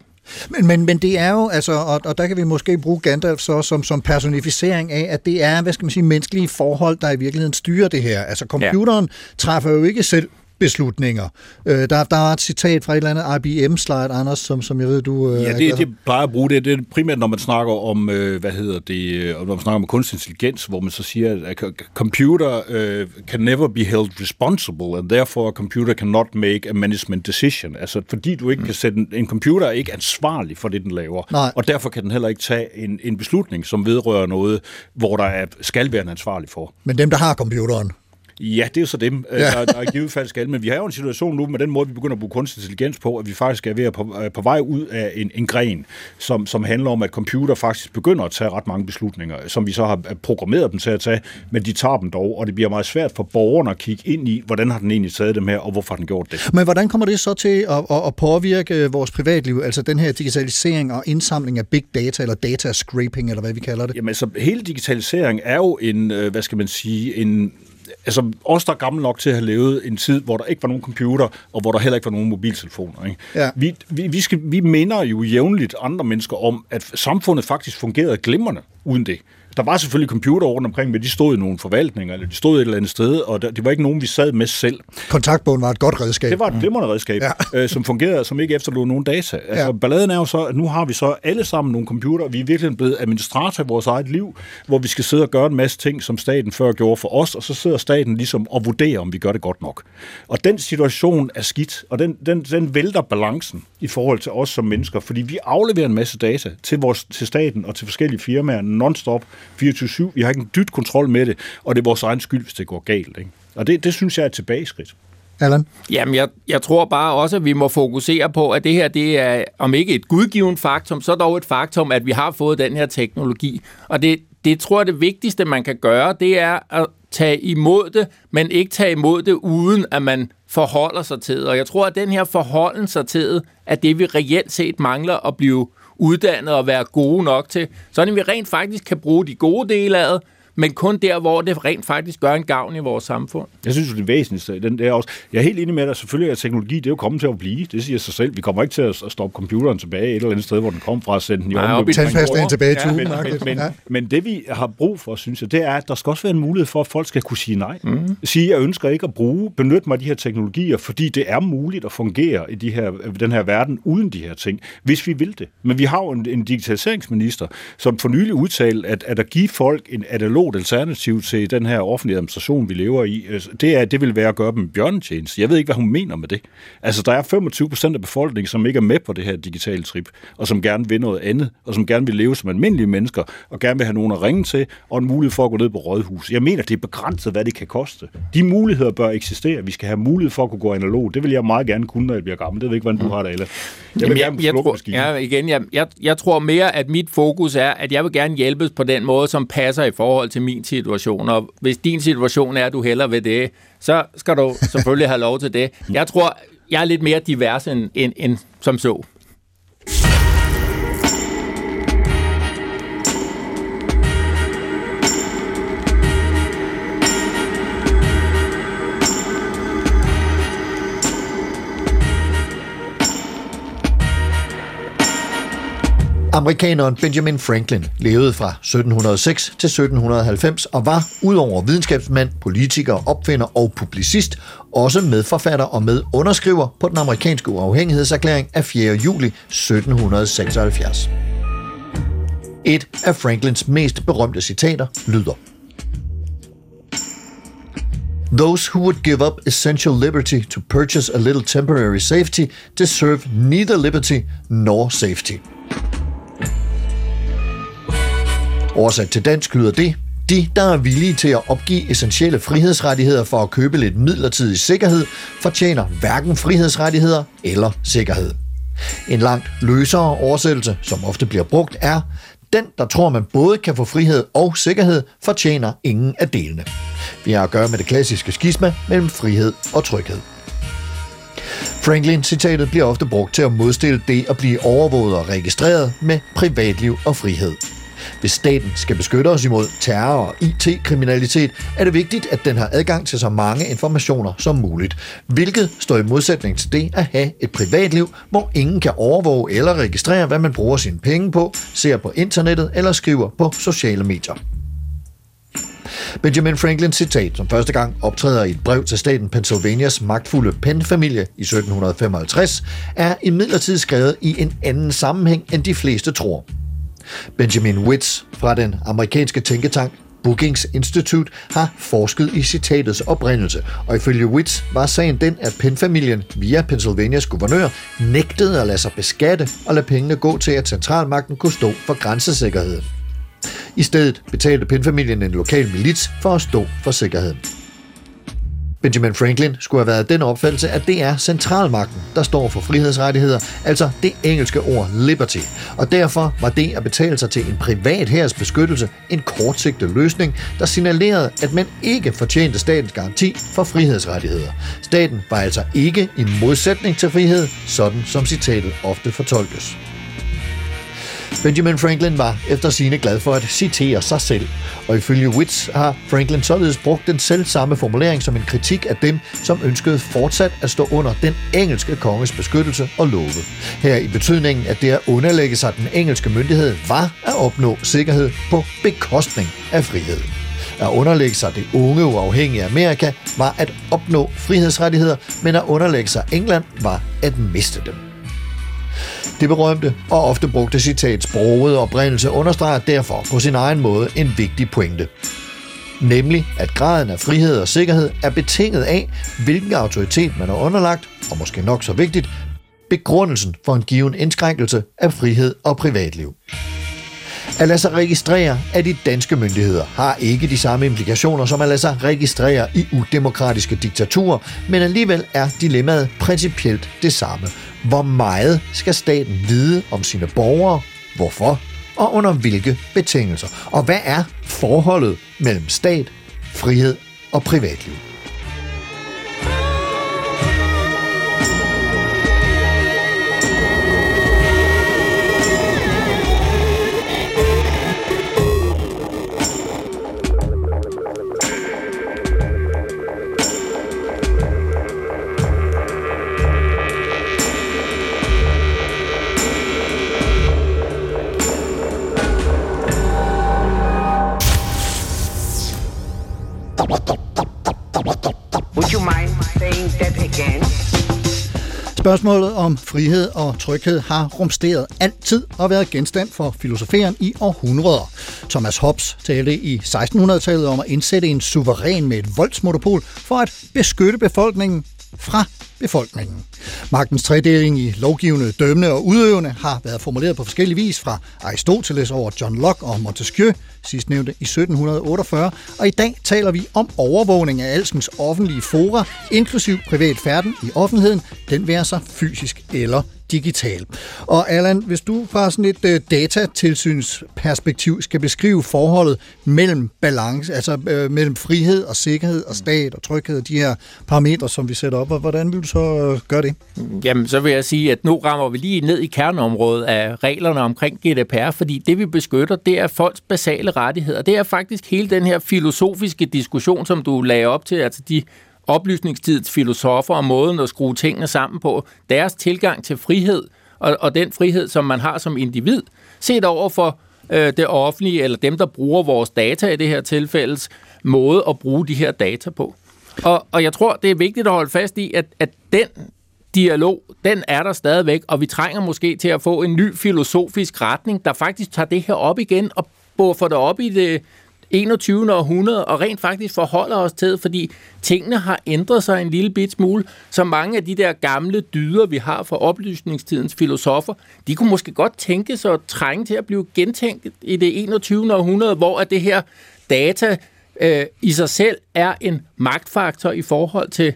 Men, men, men det er jo, altså, og, og der kan vi måske bruge Gandalf så som, som personificering af, at det er, hvad skal man sige, menneskelige forhold, der i virkeligheden styrer det her. Altså computeren ja. træffer jo ikke selv beslutninger. Øh, der, der er et citat fra et eller andet IBM-slide, Anders, som, som jeg ved, du... Øh, ja, det, det plejer at bruge det. Det er primært, når man snakker om, øh, hvad hedder det, øh, når man snakker om kunstig intelligens, hvor man så siger, at computer øh, can never be held responsible, and therefore a computer cannot make a management decision. Altså, fordi du ikke mm. kan sætte en, en computer er ikke ansvarlig for det, den laver. Nej. Og derfor kan den heller ikke tage en, en beslutning, som vedrører noget, hvor der er, skal være en ansvarlig for. Men dem, der har computeren, Ja, det er jo så dem, ja. der, der er givet fald skal. Men vi har jo en situation nu med den måde, vi begynder at bruge kunstig intelligens på, at vi faktisk er ved at på, på vej ud af en, en gren, som, som handler om, at computer faktisk begynder at tage ret mange beslutninger, som vi så har programmeret dem til at tage, men de tager dem dog, og det bliver meget svært for borgerne at kigge ind i, hvordan har den egentlig taget dem her, og hvorfor har den gjort det. Men hvordan kommer det så til at, at, at påvirke vores privatliv, altså den her digitalisering og indsamling af big data, eller data scraping, eller hvad vi kalder det? Jamen altså, hele digitalisering er jo en, øh, hvad skal man sige, en altså os, der er gamle nok til at have levet en tid, hvor der ikke var nogen computer, og hvor der heller ikke var nogen mobiltelefoner. Ikke? Ja. Vi, vi, vi, skal, vi minder jo jævnligt andre mennesker om, at samfundet faktisk fungerede glimrende uden det. Der var selvfølgelig computer rundt omkring, men de stod i nogle forvaltninger, eller de stod et eller andet sted, og der, det var ikke nogen, vi sad med selv. Kontaktbogen var et godt redskab. Det var et glimrende redskab, ja. øh, som fungerede, som ikke efterlod nogen data. Altså, ja. Balladen er jo så, at nu har vi så alle sammen nogle computer, vi er virkelig blevet administrator i vores eget liv, hvor vi skal sidde og gøre en masse ting, som staten før gjorde for os, og så sidder staten ligesom og vurderer, om vi gør det godt nok. Og den situation er skidt, og den, den, den vælter balancen i forhold til os som mennesker, fordi vi afleverer en masse data til, vores, til staten og til forskellige firmaer non-stop 24-7. Vi har ikke en dyt kontrol med det, og det er vores egen skyld, hvis det går galt. Ikke? Og det, det synes jeg er et tilbageskridt. Allan? Jamen, jeg, jeg tror bare også, at vi må fokusere på, at det her, det er om ikke et gudgivet faktum, så dog et faktum, at vi har fået den her teknologi. Og det, det tror jeg, det vigtigste, man kan gøre, det er at tage imod det, men ikke tage imod det, uden at man forholder sig til det. Og jeg tror, at den her forholden sig til det, er det, vi reelt set mangler at blive uddannet og være gode nok til, så vi rent faktisk kan bruge de gode dele af det, men kun der, hvor det rent faktisk gør en gavn i vores samfund. Jeg synes jo, det væsentligste, den der også, jeg er helt enig med dig, selvfølgelig er teknologi, det er jo kommet til at blive, det siger sig selv. Vi kommer ikke til at stoppe computeren tilbage et eller andet sted, hvor den kom fra, at sende den i omløb. Tilbage i ja, men, men, men, ja. men, det vi har brug for, synes jeg, det er, at der skal også være en mulighed for, at folk skal kunne sige nej. Mm. Sige, jeg ønsker ikke at bruge, benytte mig af de her teknologier, fordi det er muligt at fungere i de her, den her verden uden de her ting, hvis vi vil det. Men vi har jo en, en digitaliseringsminister, som for nylig udtalte, at, at at give folk en analogt alternativ til den her offentlige administration, vi lever i, altså, det, er, det vil være at gøre dem bjørnetjeneste. Jeg ved ikke, hvad hun mener med det. Altså, der er 25 procent af befolkningen, som ikke er med på det her digitale trip, og som gerne vil noget andet, og som gerne vil leve som almindelige mennesker, og gerne vil have nogen at ringe til, og en mulighed for at gå ned på rådhus. Jeg mener, det er begrænset, hvad det kan koste. De muligheder bør eksistere. Vi skal have mulighed for at kunne gå analog. Det vil jeg meget gerne kunne, når jeg bliver gammel. Det ved ikke, hvordan du har det, eller. Jeg vil Jamen, gerne jeg, jeg, tror, ja, igen, jeg, jeg, jeg tror mere, at mit fokus er, at jeg vil gerne hjælpes på den måde, som passer i forhold til min situation. Og hvis din situation er, at du heller ved det, så skal du selvfølgelig have lov til det. Jeg tror, jeg er lidt mere divers end, end, end som så. Amerikaneren Benjamin Franklin levede fra 1706 til 1790 og var, udover videnskabsmand, politiker, opfinder og publicist, også medforfatter og medunderskriver på den amerikanske uafhængighedserklæring af 4. juli 1776. Et af Franklins mest berømte citater lyder Those who would give up essential liberty to purchase a little temporary safety deserve neither liberty nor safety. Oversat til dansk lyder det, de, der er villige til at opgive essentielle frihedsrettigheder for at købe lidt midlertidig sikkerhed, fortjener hverken frihedsrettigheder eller sikkerhed. En langt løsere oversættelse, som ofte bliver brugt, er, den, der tror, man både kan få frihed og sikkerhed, fortjener ingen af delene. Vi har at gøre med det klassiske skisma mellem frihed og tryghed. Franklin-citatet bliver ofte brugt til at modstille det at blive overvåget og registreret med privatliv og frihed. Hvis staten skal beskytte os imod terror og IT-kriminalitet, er det vigtigt, at den har adgang til så mange informationer som muligt, hvilket står i modsætning til det at have et privatliv, hvor ingen kan overvåge eller registrere, hvad man bruger sine penge på, ser på internettet eller skriver på sociale medier. Benjamin Franklins citat, som første gang optræder i et brev til staten Pennsylvanias magtfulde Penn-familie i 1755, er imidlertid skrevet i en anden sammenhæng, end de fleste tror. Benjamin Witz fra den amerikanske tænketank Bookings Institute har forsket i citatets oprindelse, og ifølge Witz var sagen den, at Penn-familien via Pennsylvanias guvernør nægtede at lade sig beskatte og lade pengene gå til, at centralmagten kunne stå for grænsesikkerheden. I stedet betalte Penn-familien en lokal milits for at stå for sikkerheden. Benjamin Franklin skulle have været den opfattelse, at det er centralmagten, der står for frihedsrettigheder, altså det engelske ord liberty. Og derfor var det at betale sig til en privat hærs beskyttelse en kortsigtet løsning, der signalerede, at man ikke fortjente statens garanti for frihedsrettigheder. Staten var altså ikke en modsætning til frihed, sådan som citatet ofte fortolkes. Benjamin Franklin var efter sine glad for at citere sig selv, og ifølge Witz har Franklin således brugt den selv samme formulering som en kritik af dem, som ønskede fortsat at stå under den engelske konges beskyttelse og love. Her i betydningen, at det at underlægge sig den engelske myndighed var at opnå sikkerhed på bekostning af frihed. At underlægge sig det unge uafhængige Amerika var at opnå frihedsrettigheder, men at underlægge sig England var at miste dem. Det berømte og ofte brugte citat sproget oprindelse understreger derfor på sin egen måde en vigtig pointe. Nemlig, at graden af frihed og sikkerhed er betinget af, hvilken autoritet man er underlagt, og måske nok så vigtigt, begrundelsen for en given indskrænkelse af frihed og privatliv. At lade sig registrere af de danske myndigheder har ikke de samme implikationer som at lade sig registrere i udemokratiske diktaturer, men alligevel er dilemmaet principielt det samme. Hvor meget skal staten vide om sine borgere? Hvorfor? Og under hvilke betingelser? Og hvad er forholdet mellem stat, frihed og privatliv? Spørgsmålet om frihed og tryghed har rumsteret altid og været genstand for filosoferen i århundreder. Thomas Hobbes talte i 1600-tallet om at indsætte en suveræn med et voldsmonopol for at beskytte befolkningen fra befolkningen. Magtens tredeling i lovgivende, dømmende og udøvende har været formuleret på forskellige vis fra Aristoteles over John Locke og Montesquieu, sidstnævnte i 1748, og i dag taler vi om overvågning af alskens offentlige fora, inklusiv privat færden i offentligheden, den være sig fysisk eller digital. Og Allan, hvis du fra sådan et øh, datatilsynsperspektiv skal beskrive forholdet mellem balance, altså øh, mellem frihed og sikkerhed og stat og tryghed, de her parametre, som vi sætter op, og hvordan vil du så øh, gøre det? Jamen, så vil jeg sige, at nu rammer vi lige ned i kerneområdet af reglerne omkring GDPR, fordi det, vi beskytter, det er folks basale rettigheder. Det er faktisk hele den her filosofiske diskussion, som du lagde op til, altså de oplysningstidets filosofer og måden at skrue tingene sammen på, deres tilgang til frihed og, og den frihed, som man har som individ, set over for øh, det offentlige, eller dem, der bruger vores data i det her tilfældes måde at bruge de her data på. Og, og jeg tror, det er vigtigt at holde fast i, at, at den dialog, den er der stadigvæk, og vi trænger måske til at få en ny filosofisk retning, der faktisk tager det her op igen og buffer det op i det 21. århundrede og rent faktisk forholder os til, fordi tingene har ændret sig en lille bit smule, så mange af de der gamle dyder, vi har fra oplysningstidens filosofer, de kunne måske godt tænke sig at trænge til at blive gentænkt i det 21. århundrede, hvor at det her data øh, i sig selv er en magtfaktor i forhold til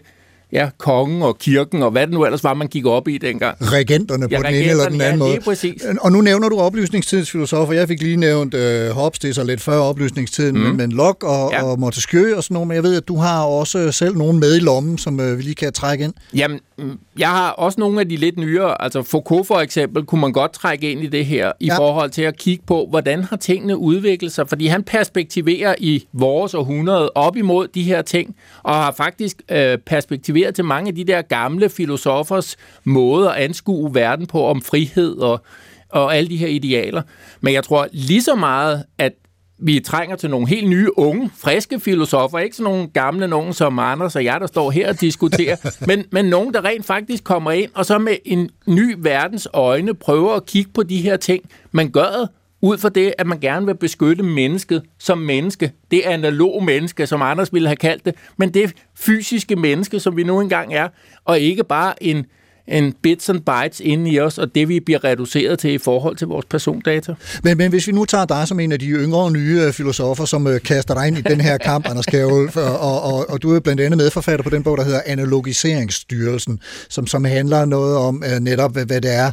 ja, kongen og kirken og hvad det nu ellers var, man gik op i dengang. Regenterne på Ja, den ene eller den anden ja, måde. præcis. Og nu nævner du oplysningstidens filosofer. Jeg fik lige nævnt øh, Hobbes, det er så lidt før oplysningstiden, mm. men, men Locke og, ja. Og Montesquieu og sådan noget. Men jeg ved, at du har også selv nogen med i lommen, som øh, vi lige kan trække ind. Jamen, mm, jeg har også nogle af de lidt nyere, altså Foucault for eksempel, kunne man godt trække ind i det her, i ja. forhold til at kigge på, hvordan har tingene udviklet sig, fordi han perspektiverer i vores århundrede op imod de her ting, og har faktisk øh, perspektiveret til mange af de der gamle filosofers måde at anskue verden på om frihed og, og alle de her idealer. Men jeg tror lige så meget, at vi trænger til nogle helt nye, unge, friske filosofer. Ikke sådan nogle gamle nogen som Anders og jeg, der står her og diskuterer, men, men nogen, der rent faktisk kommer ind, og så med en ny verdens øjne prøver at kigge på de her ting. Man gør ud fra det, at man gerne vil beskytte mennesket som menneske. Det analoge menneske, som Anders ville have kaldt det, men det fysiske menneske, som vi nu engang er, og ikke bare en, en bits and bytes inde i os, og det vi bliver reduceret til i forhold til vores persondata. Men, men hvis vi nu tager dig som en af de yngre nye øh, filosofer, som øh, kaster dig ind i den her kamp, Anders Kjærul, og, og, og, og du er blandt andet medforfatter på den bog, der hedder Analogiseringsstyrelsen, som, som handler noget om øh, netop, hvad, hvad det er,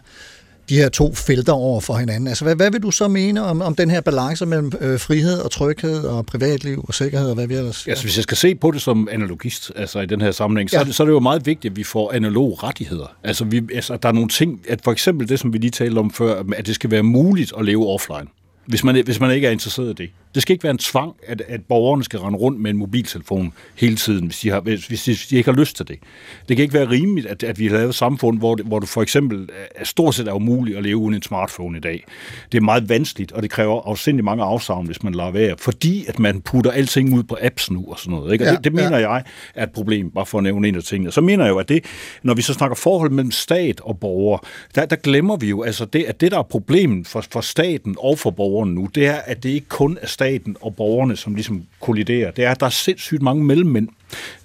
de her to felter over for hinanden. Altså, hvad, hvad vil du så mene om, om den her balance mellem øh, frihed og tryghed og privatliv og sikkerhed og hvad vi ellers... Altså, hvis jeg skal se på det som analogist, altså i den her sammenhæng, så, Ja. ja. er, det, så er det jo meget vigtigt, at vi får analog rettigheder. Altså, vi, altså, der er nogle ting, at for eksempel det, som vi lige talte om før, at det skal være muligt at leve offline. Hvis man, hvis man ikke er interesseret i det. Det skal ikke være en tvang, at, at borgerne skal rende rundt med en mobiltelefon hele tiden, hvis de, har, hvis, hvis de, hvis de ikke har lyst til det. Det kan ikke være rimeligt, at, at vi har lavet et samfund, hvor det, hvor det for eksempel er stort set er umuligt at leve uden en smartphone i dag. Det er meget vanskeligt, og det kræver afsindig mange afsavn, hvis man lader være, fordi at man putter alting ud på apps nu og sådan noget. Ikke? Og Ja, det, det mener jeg er et problem, bare for at nævne en af tingene. Så mener jeg jo, at det, når vi så snakker forhold mellem stat og borger, der, der glemmer vi jo, altså det, at det, der er problemet for, for staten og for borgerne nu, det er, at det ikke kun er staten og borgerne, som ligesom kolliderer. Det er, at der er sindssygt mange mellemmænd.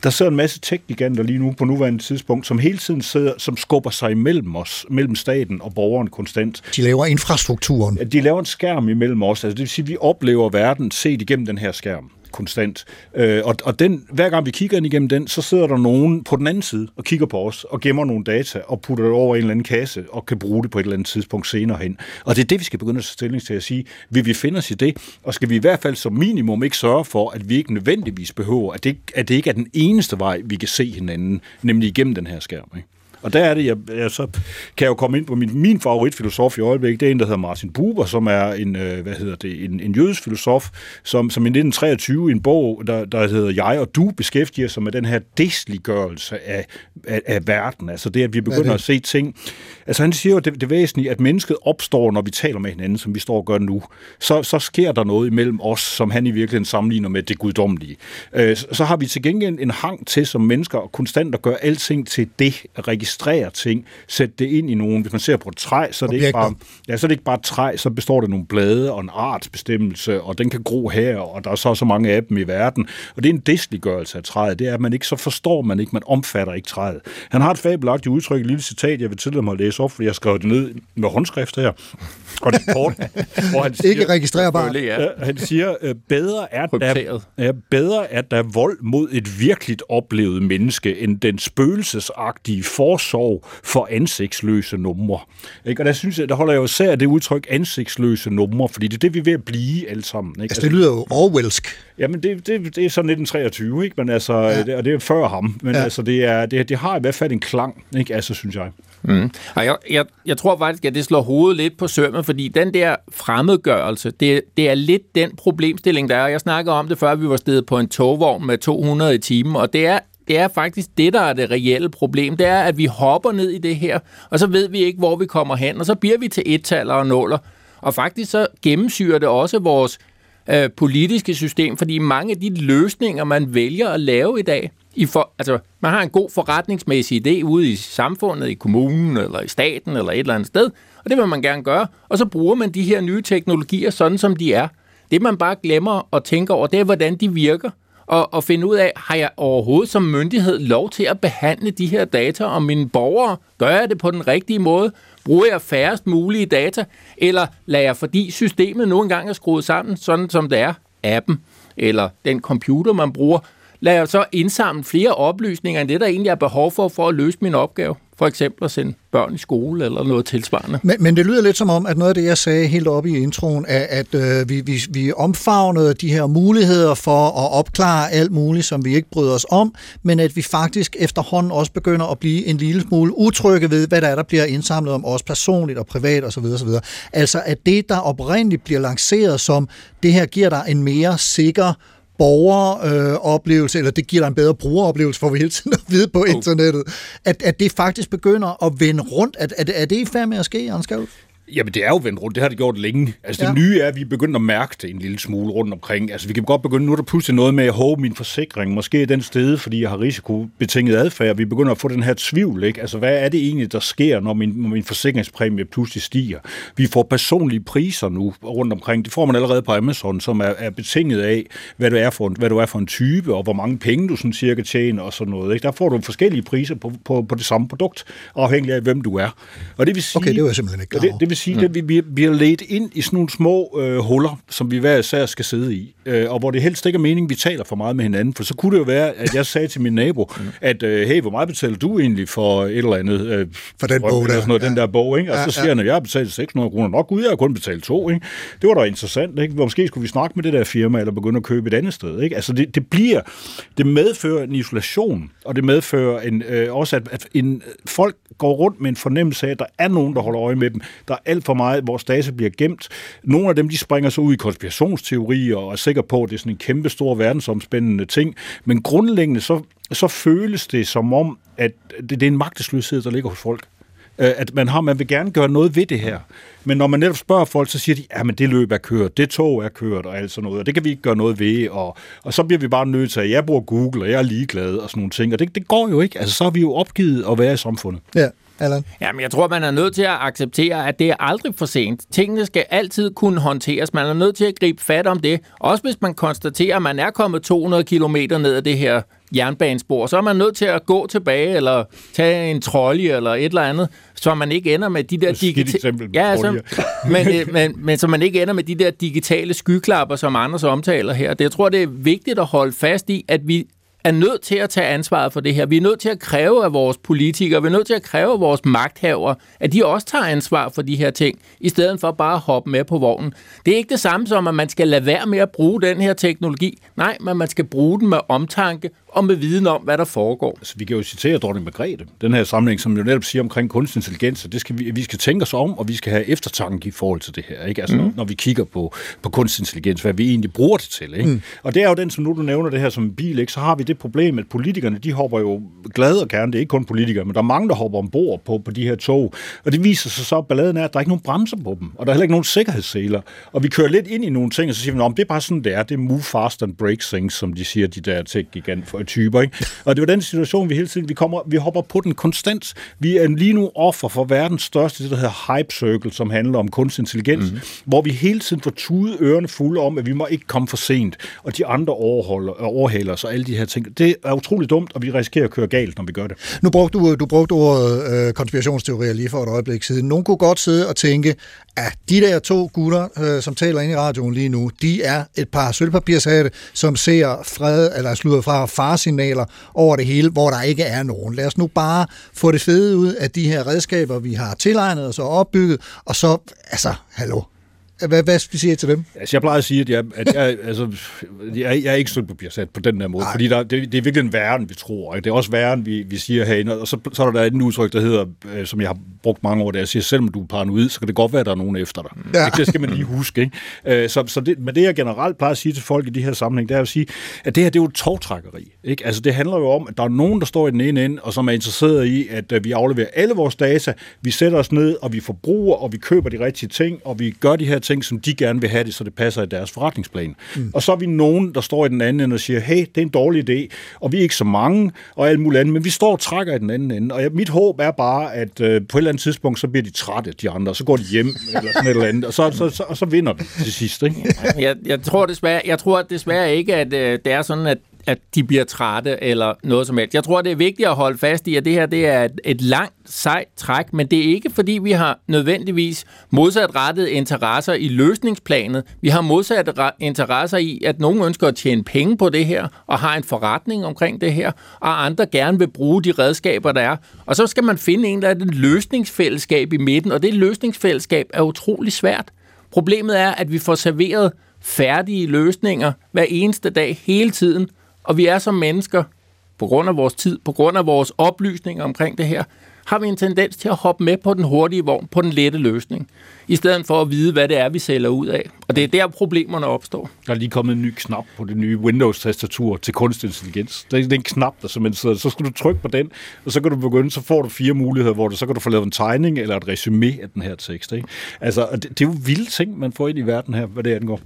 Der sidder en masse tech-giganter lige nu på nuværende tidspunkt, som hele tiden sidder, som skubber sig imellem os, mellem staten og borgeren konstant. De laver infrastrukturen. De laver en skærm imellem os. Altså, det vil sige, at vi oplever verden set igennem den her skærm konstant. Øh, og og den, hver gang vi kigger ind igennem den, så sidder der nogen på den anden side og kigger på os og gemmer nogle data og putter det over i en eller anden kasse og kan bruge det på et eller andet tidspunkt senere hen. Og det er det, vi skal begynde at tage stilling til at sige, vil vi finde os i det? Og skal vi i hvert fald som minimum ikke sørge for, at vi ikke nødvendigvis behøver, at det, at det ikke er den eneste vej, vi kan se hinanden, nemlig igennem den her skærm. Ikke? Og der er det, jeg, jeg så kan jeg jo komme ind på min, min favoritfilosof i øjeblikket, det er en, der hedder Martin Buber, som er en, øh, hvad hedder det, en, en jødisk filosof, som, som i 1923 i en bog, der, der hedder Jeg og du, beskæftiger sig med den her desliggørelse af, af, af verden. Altså det, at vi begynder at se ting. Altså han siger jo, det, det væsentlige, at mennesket opstår, når vi taler med hinanden, som vi står og gør nu. Så, så sker der noget imellem os, som han i virkeligheden sammenligner med det guddommelige. Øh, så, så har vi til gengæld en hang til som mennesker konstant at gøre alting til det, at registrere ting, sætte det ind i nogen. Hvis man ser på et træ, så er det, ikke Objekter. bare, ja, så er det ikke bare et træ, så består det af nogle blade og en artsbestemmelse, og den kan gro her, og der er så så mange af dem i verden. Og det er en desliggørelse af træet. Det er, at man ikke så forstår man ikke, man omfatter ikke træet. Han har et fabelagtigt udtryk, et lille citat, jeg vil tillade mig at læse op, fordi jeg skrev det ned med håndskrift her. Og det er kort, hvor han siger, Ikke registrerbart. Ja. Han siger, øh, bedre er, der, ja, bedre er der vold mod et virkeligt oplevet menneske, end den spøgelsesagtige forsorg for ansigtsløse numre. Ikke? Og der synes jeg, der holder jeg jo især det udtryk ansigtsløse numre, fordi det er det, vi er ved at blive alle sammen. Ikke? Altså, det lyder jo Orwellsk. Jamen, det, det, det er så 1923, ikke? Men altså, ja. det, og det er før ham. Men Ja. altså, det, er, det, det har i hvert fald en klang, ikke? Altså, synes jeg. Mm. Og jeg, jeg, jeg tror faktisk, at det slår hovedet lidt på sømmet, fordi den der fremmedgørelse, det, det er lidt den problemstilling, der er. Jeg snakkede om det, før vi var stedet på en togvogn med 200 i timen, og det er det er faktisk det, der er det reelle problem. Det er, at vi hopper ned i det her, og så ved vi ikke, hvor vi kommer hen, og så bliver vi til ettaller og nuller. Og faktisk så gennemsyrer det også vores øh, politiske system, fordi mange af de løsninger, man vælger at lave i dag, i for, altså, man har en god forretningsmæssig idé ude i samfundet, i kommunen eller i staten eller et eller andet sted, og det vil man gerne gøre, og så bruger man de her nye teknologier sådan, som de er. Det, man bare glemmer at tænke over, det er, hvordan de virker. Og, og finde ud af, har jeg overhovedet som myndighed lov til at behandle de her data om mine borgere? Gør jeg det på den rigtige måde? Bruger jeg færrest mulige data? Eller lader jeg, fordi systemet nu engang er skruet sammen, sådan som det er, appen eller den computer, man bruger, lader jeg så indsamle flere oplysninger end det, der egentlig er behov for, for at løse min opgave. For eksempel at sende børn i skole eller noget tilsvarende. Men, men det lyder lidt som om, at noget af det, jeg sagde helt oppe i introen, er, at øh, vi, vi, vi omfavnede de her muligheder for at opklare alt muligt, som vi ikke bryder os om, men at vi faktisk efterhånden også begynder at blive en lille smule utrygge ved, hvad der er, der bliver indsamlet om os personligt og privat osv. osv. Altså at det, der oprindeligt bliver lanceret som, det her giver dig en mere sikker borgeroplevelse, øh, eller det giver dig en bedre brugeroplevelse, får vi hele tiden at vide på internettet, at, at det faktisk begynder at vende rundt. Er, er, er det i færd med at ske, Skavl? Jamen, det er jo vendt rundt. Det har det gjort længe. Altså, ja. det nye er, at vi er begyndt at mærke det en lille smule rundt omkring. Altså, vi kan godt begynde, nu er der pludselig noget med at håbe min forsikring. Måske er den sted, fordi jeg har risikobetinget adfærd. Vi begynder at få den her tvivl, ikke? Altså, hvad er det egentlig, der sker, når min, når min forsikringspræmie pludselig stiger? Vi får personlige priser nu rundt omkring. Det får man allerede på Amazon, som er, er betinget af, hvad du, er for en, hvad du er for en type, og hvor mange penge du sådan cirka tjener og sådan noget. Ikke? Der får du forskellige priser på, på, på det samme produkt, afhængig af, hvem du er. Og det vil sige, okay, det var simpelthen ikke klar det, det vil sige, mm. at vi, vi, bliver ledt ind i sådan nogle små øh, huller, som vi hver især skal sidde i, øh, og hvor det helst ikke er meningen, vi taler for meget med hinanden, for så kunne det jo være, at jeg sagde til min nabo, mm. at øh, hey, hvor meget betaler du egentlig for et eller andet? Øh, for den bog der. Sådan noget, ja. Den der bog, ikke? Og ja, så siger ja. han, at jeg har betalt 600 kroner. Nok gud, jeg har kun betalt to, ikke? Det var da interessant, ikke? Måske skulle vi snakke med det der firma, eller begynde at købe et andet sted, ikke? Altså, det, det bliver, det medfører en isolation, og det medfører en, øh, også, at, at en, folk går rundt med en fornemmelse af, at der er nogen, der holder øje med dem. Der er alt for meget, vores data bliver gemt. Nogle af dem, de springer så ud i konspirationsteorier og er sikre på, at det er sådan en kæmpe stor verdensomspændende ting. Men grundlæggende så, så føles det som om, at det, det er en magtesløshed, der ligger hos folk øh, at man har, man vil gerne gøre noget ved det her. Men når man netop spørger folk, så siger de, ja, men det løb er kørt, det tog er kørt, og alt sådan noget, og det kan vi ikke gøre noget ved, og, og så bliver vi bare nødt til, at jeg bruger Google, og jeg er ligeglad, og sådan nogle ting, og det, det går jo ikke. Altså, så har vi jo opgivet at være i samfundet. Ja. Allan? Jamen, jeg tror, man er nødt til at acceptere, at det er aldrig for sent. Tingene skal altid kunne håndteres. Man er nødt til at gribe fat om det. Også hvis man konstaterer, at man er kommet 200 km ned ad det her jernbanespor, så er man nødt til at gå tilbage, eller tage en trolley, eller et eller andet, så man ikke ender med de der digitale... Ja, altså, men, øh, men, men så man ikke ender med de der digitale skyklapper, som Anders omtaler her. Det, jeg tror, det er vigtigt at holde fast i, at vi er nødt til at tage ansvaret for det her. Vi er nødt til at kræve af vores politikere, vi er nødt til at kræve af vores magthavere, at de også tager ansvar for de her ting, i stedet for bare at hoppe med på vognen. Det er ikke det samme som, at man skal lade være med at bruge den her teknologi. Nej, men man skal bruge den med omtanke og med viden om, hvad der foregår. Altså, vi kan jo citere dronning Margrethe, den her samling, som jo netop siger omkring kunstig intelligens, det skal vi, vi skal tænke os om, og vi skal have eftertanke i forhold til det her. Ikke? Altså, mm. når, når vi kigger på, på kunstig intelligens, hvad vi egentlig bruger det til. Ikke? Mm. Og det er jo den, som nu du nævner det her som bil, ikke? så har vi det problem, at politikerne, de hopper jo glad og gerne, det er ikke kun politikere, men der er mange, der hopper ombord på, på de her tog, og det viser sig så, at balladen er, at der er ikke nogen bremser på dem, og der er heller ikke nogen sikkerhedsseler, og vi kører lidt ind i nogle ting, og så siger vi, det er bare sådan, det er, det er move fast and break things, som de siger, de der tech-gigant typer. Ikke? Og det var den situation, vi hele tiden, vi, kommer, vi hopper på den konstant. Vi er lige nu offer for verdens største, det der hedder hype circle, som handler om kunstig intelligens, mm-hmm. hvor vi hele tiden får tudet ørerne fulde om, at vi må ikke komme for sent, og de andre overholder, overhaler os og alle de her ting. Det er utroligt dumt, og vi risikerer at køre galt, når vi gør det. Nu brugte du, du brugte ordet øh, konspirationsteorier lige for et øjeblik siden. Nogen kunne godt sidde og tænke, at de der to gutter, øh, som taler ind i radioen lige nu, de er et par sølvpapirshatte, som ser fred, eller slutter fra faresignaler over det hele, hvor der ikke er nogen. Lad os nu bare få det fede ud af de her redskaber, vi har tilegnet os og opbygget, og så, altså, hallo, hvad, hvad skal vi sige til dem? Altså, jeg plejer at sige, at jeg, at jeg, altså, jeg, jeg er ikke sat på den der måde, Nej. fordi der, det, det er virkelig en værre, vi tror. Ikke? Det er også værre, vi, vi siger herinde. Og så, så er der et udtryk, der hedder, øh, som jeg har brugt mange år, der jeg siger, selvom du er paranoid, så kan det godt være, at der er nogen efter dig. Ja. Ikke? Det skal man lige huske. Ikke? Øh, så, så det, men det, jeg generelt plejer at sige til folk i de her sammenhæng, det er at sige, at det her det er jo et togtrækkeri. Ikke? Altså, det handler jo om, at der er nogen, der står i den ene ende, og som er interesseret i, at øh, vi afleverer alle vores data, vi sætter os ned, og vi forbruger, og vi køber de rigtige ting, og vi gør de her ting, ting, som de gerne vil have det, så det passer i deres forretningsplan. Mm. Og så er vi nogen, der står i den anden ende og siger, hey, det er en dårlig idé, og vi er ikke så mange, og alt muligt andet, men vi står og trækker i den anden ende. Og mit håb er bare, at øh, på et eller andet tidspunkt, så bliver de trætte, de andre, og så går de hjem, eller sådan et eller andet, og så, så, så, og så vinder de til sidst. Ikke? jeg, jeg tror desværre, jeg tror desværre ikke, at øh, det er sådan, at at de bliver trætte eller noget som helst. Jeg tror, det er vigtigt at holde fast i, at det her det er et, et langt, sejt træk, men det er ikke, fordi vi har nødvendigvis modsatrettede interesser i løsningsplanet. Vi har modsat interesser i, at nogen ønsker at tjene penge på det her, og har en forretning omkring det her, og andre gerne vil bruge de redskaber, der er. Og så skal man finde en eller anden løsningsfællesskab i midten, og det løsningsfællesskab er utrolig svært. Problemet er, at vi får serveret færdige løsninger hver eneste dag, hele tiden, og vi er som mennesker, på grund af vores tid, på grund af vores oplysninger omkring det her, har vi en tendens til at hoppe med på den hurtige vogn, på den lette løsning, i stedet for at vide, hvad det er, vi sælger ud af. Og det er der, problemerne opstår. Der er lige kommet en ny knap på det nye Windows-tastatur til kunstig intelligens. Det er en knap, der simpelthen sidder. Så skal du trykke på den, og så kan du begynde, så får du fire muligheder, hvor du, så kan du få lavet en tegning eller et resume af den her tekst. Ikke? Altså, det, det er jo vilde ting, man får ind i verden her, hvad det angår.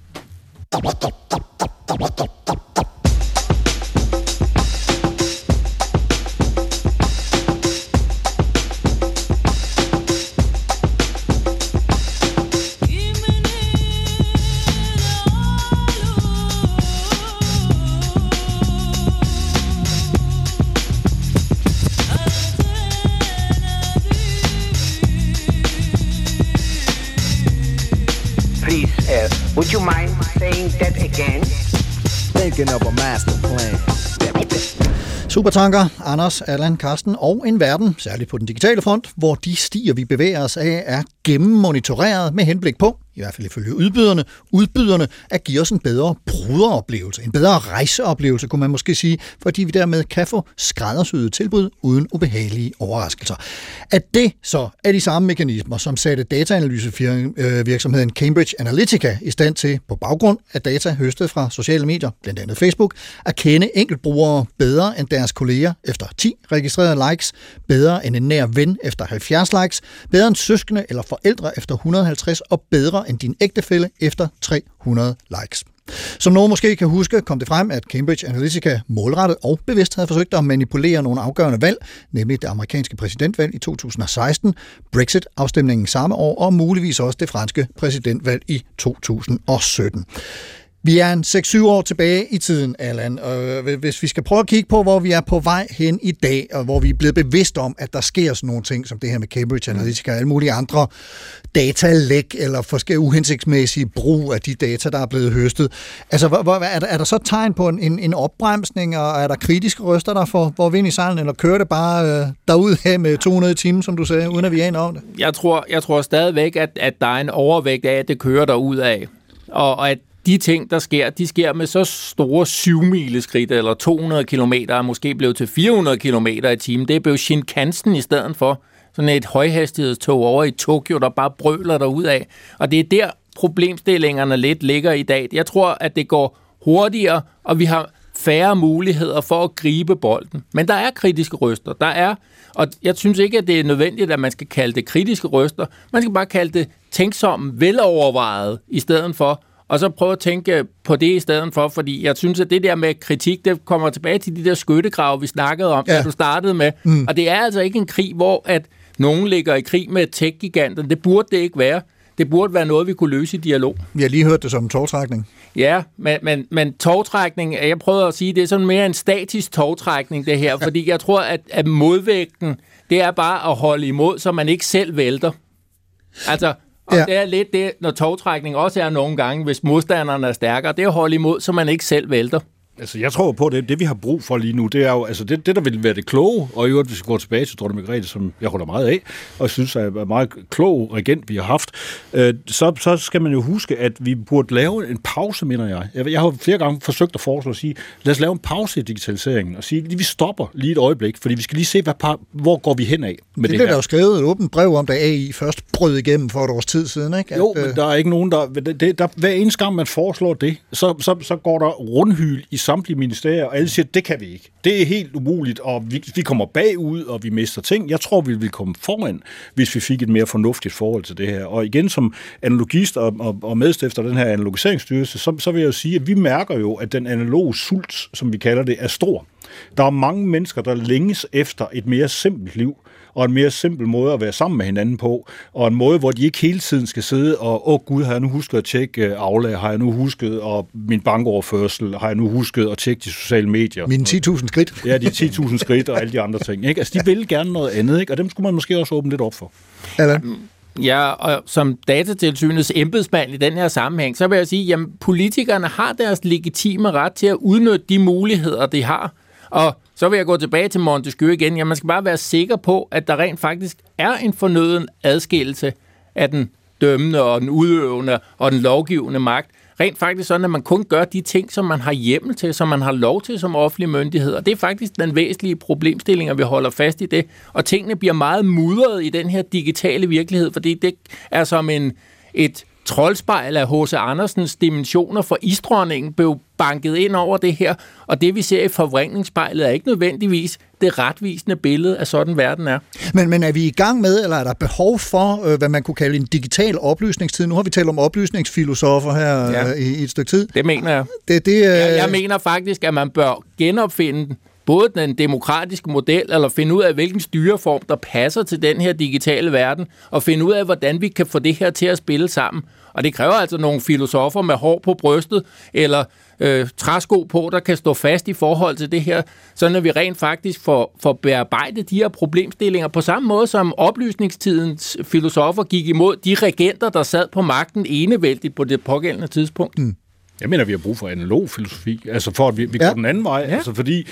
Supertanker, Anders, Allan, Karsten og en verden, særligt på den digitale front, hvor de stier, vi bevæger os af, er gennemmonitoreret med henblik på, i hvert fald ifølge udbyderne, udbyderne at give os en bedre brugeroplevelse, en bedre rejseoplevelse, kunne man måske sige, fordi vi dermed kan få skræddersyede tilbud uden ubehagelige overraskelser. At det så er de samme mekanismer, som satte dataanalysevirksomheden Cambridge Analytica i stand til, på baggrund af data høstet fra sociale medier, blandt andet Facebook, at kende enkeltbrugere bedre end deres kolleger efter 10 registrerede likes, bedre end en nær ven efter 70 likes, bedre end søskende eller forældre efter 150 og bedre end din ægtefælle efter 300 likes. Som nogen måske kan huske, kom det frem, at Cambridge Analytica målrettet og bevidst havde forsøgt at manipulere nogle afgørende valg, nemlig det amerikanske præsidentvalg i 2016, Brexit-afstemningen samme år og muligvis også det franske præsidentvalg i 2017. Vi er en 6-7 år tilbage i tiden, Allan, og øh, hvis vi skal prøve at kigge på, hvor vi er på vej hen i dag, og hvor vi er blevet bevidst om, at der sker sådan nogle ting, som det her med Cambridge Analytica og alle mulige andre datalæk eller forskellige uhensigtsmæssige brug af de data, der er blevet høstet. Altså, hvor, hvor, er, der, er der så tegn på en, en, en opbremsning, og er der kritiske røster, der får, hvor vind i sejlen, eller kører det bare øh, derud her med 200 timer, som du sagde, uden at vi aner om det? Jeg tror, jeg tror stadigvæk, at, at der er en overvægt af, at det kører derud af. Og, og at de ting, der sker, de sker med så store 7 skridt eller 200 km, er måske blevet til 400 km i timen. Det er blevet Shinkansen i stedet for sådan et højhastighedstog over i Tokyo, der bare brøler der ud af. Og det er der problemstillingerne lidt ligger i dag. Jeg tror, at det går hurtigere, og vi har færre muligheder for at gribe bolden. Men der er kritiske røster. Der er, og jeg synes ikke, at det er nødvendigt, at man skal kalde det kritiske røster. Man skal bare kalde det tænksomme, velovervejet, i stedet for og så prøve at tænke på det i stedet for, fordi jeg synes, at det der med kritik, det kommer tilbage til de der skyttegrave, vi snakkede om, ja. da du startede med. Mm. Og det er altså ikke en krig, hvor at nogen ligger i krig med tech-giganten. Det burde det ikke være. Det burde være noget, vi kunne løse i dialog. Vi har lige hørt det som en togtrækning. Ja, men, men, men togtrækning, jeg prøver at sige, det er sådan mere en statisk togtrækning, det her, fordi jeg tror, at, at modvægten, det er bare at holde imod, så man ikke selv vælter. Altså, og ja. det er lidt det, når togtrækning også er nogle gange, hvis modstanderen er stærkere, det er at holde imod, så man ikke selv vælter. Altså, jeg tror på, at det, det, vi har brug for lige nu, det er jo, altså det, det der vil være det kloge, og i øvrigt, hvis vi går tilbage til Dorte Margrethe, som jeg holder meget af, og synes er en meget klog regent, vi har haft, øh, så, så skal man jo huske, at vi burde lave en pause, mener jeg. Jeg, jeg har flere gange forsøgt at foreslå at sige, lad os lave en pause i digitaliseringen, og sige, at vi stopper lige et øjeblik, fordi vi skal lige se, hvad par, hvor går vi hen af med det, det her. der jo skrevet et åbent brev om, da AI først brød igennem for et års tid siden, ikke? At, jo, men der er ikke nogen, der... Det, der hver eneste gang, man foreslår det, så, så, så går der rundhyl i samtlige ministerier, og alle siger, det kan vi ikke. Det er helt umuligt, og vi, vi kommer bagud, og vi mister ting. Jeg tror, vi vil komme foran, hvis vi fik et mere fornuftigt forhold til det her. Og igen, som analogist og, og, og medstifter af den her analogiseringsstyrelse, så, så vil jeg jo sige, at vi mærker jo, at den analoge sult, som vi kalder det, er stor. Der er mange mennesker, der længes efter et mere simpelt liv, og en mere simpel måde at være sammen med hinanden på, og en måde, hvor de ikke hele tiden skal sidde og, åh oh, gud, har jeg nu husket at tjekke uh, aflag, har jeg nu husket og min bankoverførsel, har jeg nu husket at tjekke de sociale medier. Mine 10.000 skridt. Ja, de 10.000 skridt og alle de andre ting. Ikke? Altså, de vil gerne noget andet, ikke? og dem skulle man måske også åbne lidt op for. Allan? Ja, og som datatilsynets embedsmand i den her sammenhæng, så vil jeg sige, at politikerne har deres legitime ret til at udnytte de muligheder, de har. Og så vil jeg gå tilbage til Montesquieu igen. Ja, man skal bare være sikker på, at der rent faktisk er en fornøden adskillelse af den dømmende og den udøvende og den lovgivende magt. Rent faktisk sådan, at man kun gør de ting, som man har hjemmel til, som man har lov til som offentlig myndighed. Og det er faktisk den væsentlige problemstilling, at vi holder fast i det. Og tingene bliver meget mudret i den her digitale virkelighed, fordi det er som en, et troldspejl af H.C. Andersens dimensioner for isdronningen blev banket ind over det her, og det vi ser i forvrængningsspejlet er ikke nødvendigvis det retvisende billede af sådan verden er. Men, men er vi i gang med, eller er der behov for, øh, hvad man kunne kalde en digital oplysningstid? Nu har vi talt om oplysningsfilosofer her ja. øh, i, i et stykke tid. Det mener jeg. Det, det, øh... jeg, jeg mener faktisk, at man bør genopfinde både den demokratiske model, eller finde ud af, hvilken styreform, der passer til den her digitale verden, og finde ud af, hvordan vi kan få det her til at spille sammen. Og det kræver altså nogle filosofer med hår på brystet, eller øh, træsko på, der kan stå fast i forhold til det her, så at vi rent faktisk får, får bearbejdet de her problemstillinger på samme måde, som oplysningstidens filosofer gik imod de regenter, der sad på magten enevældigt på det pågældende tidspunkt. Mm. Jeg mener, vi har brug for analog filosofi, altså for at vi, vi ja. går den anden vej, ja. altså fordi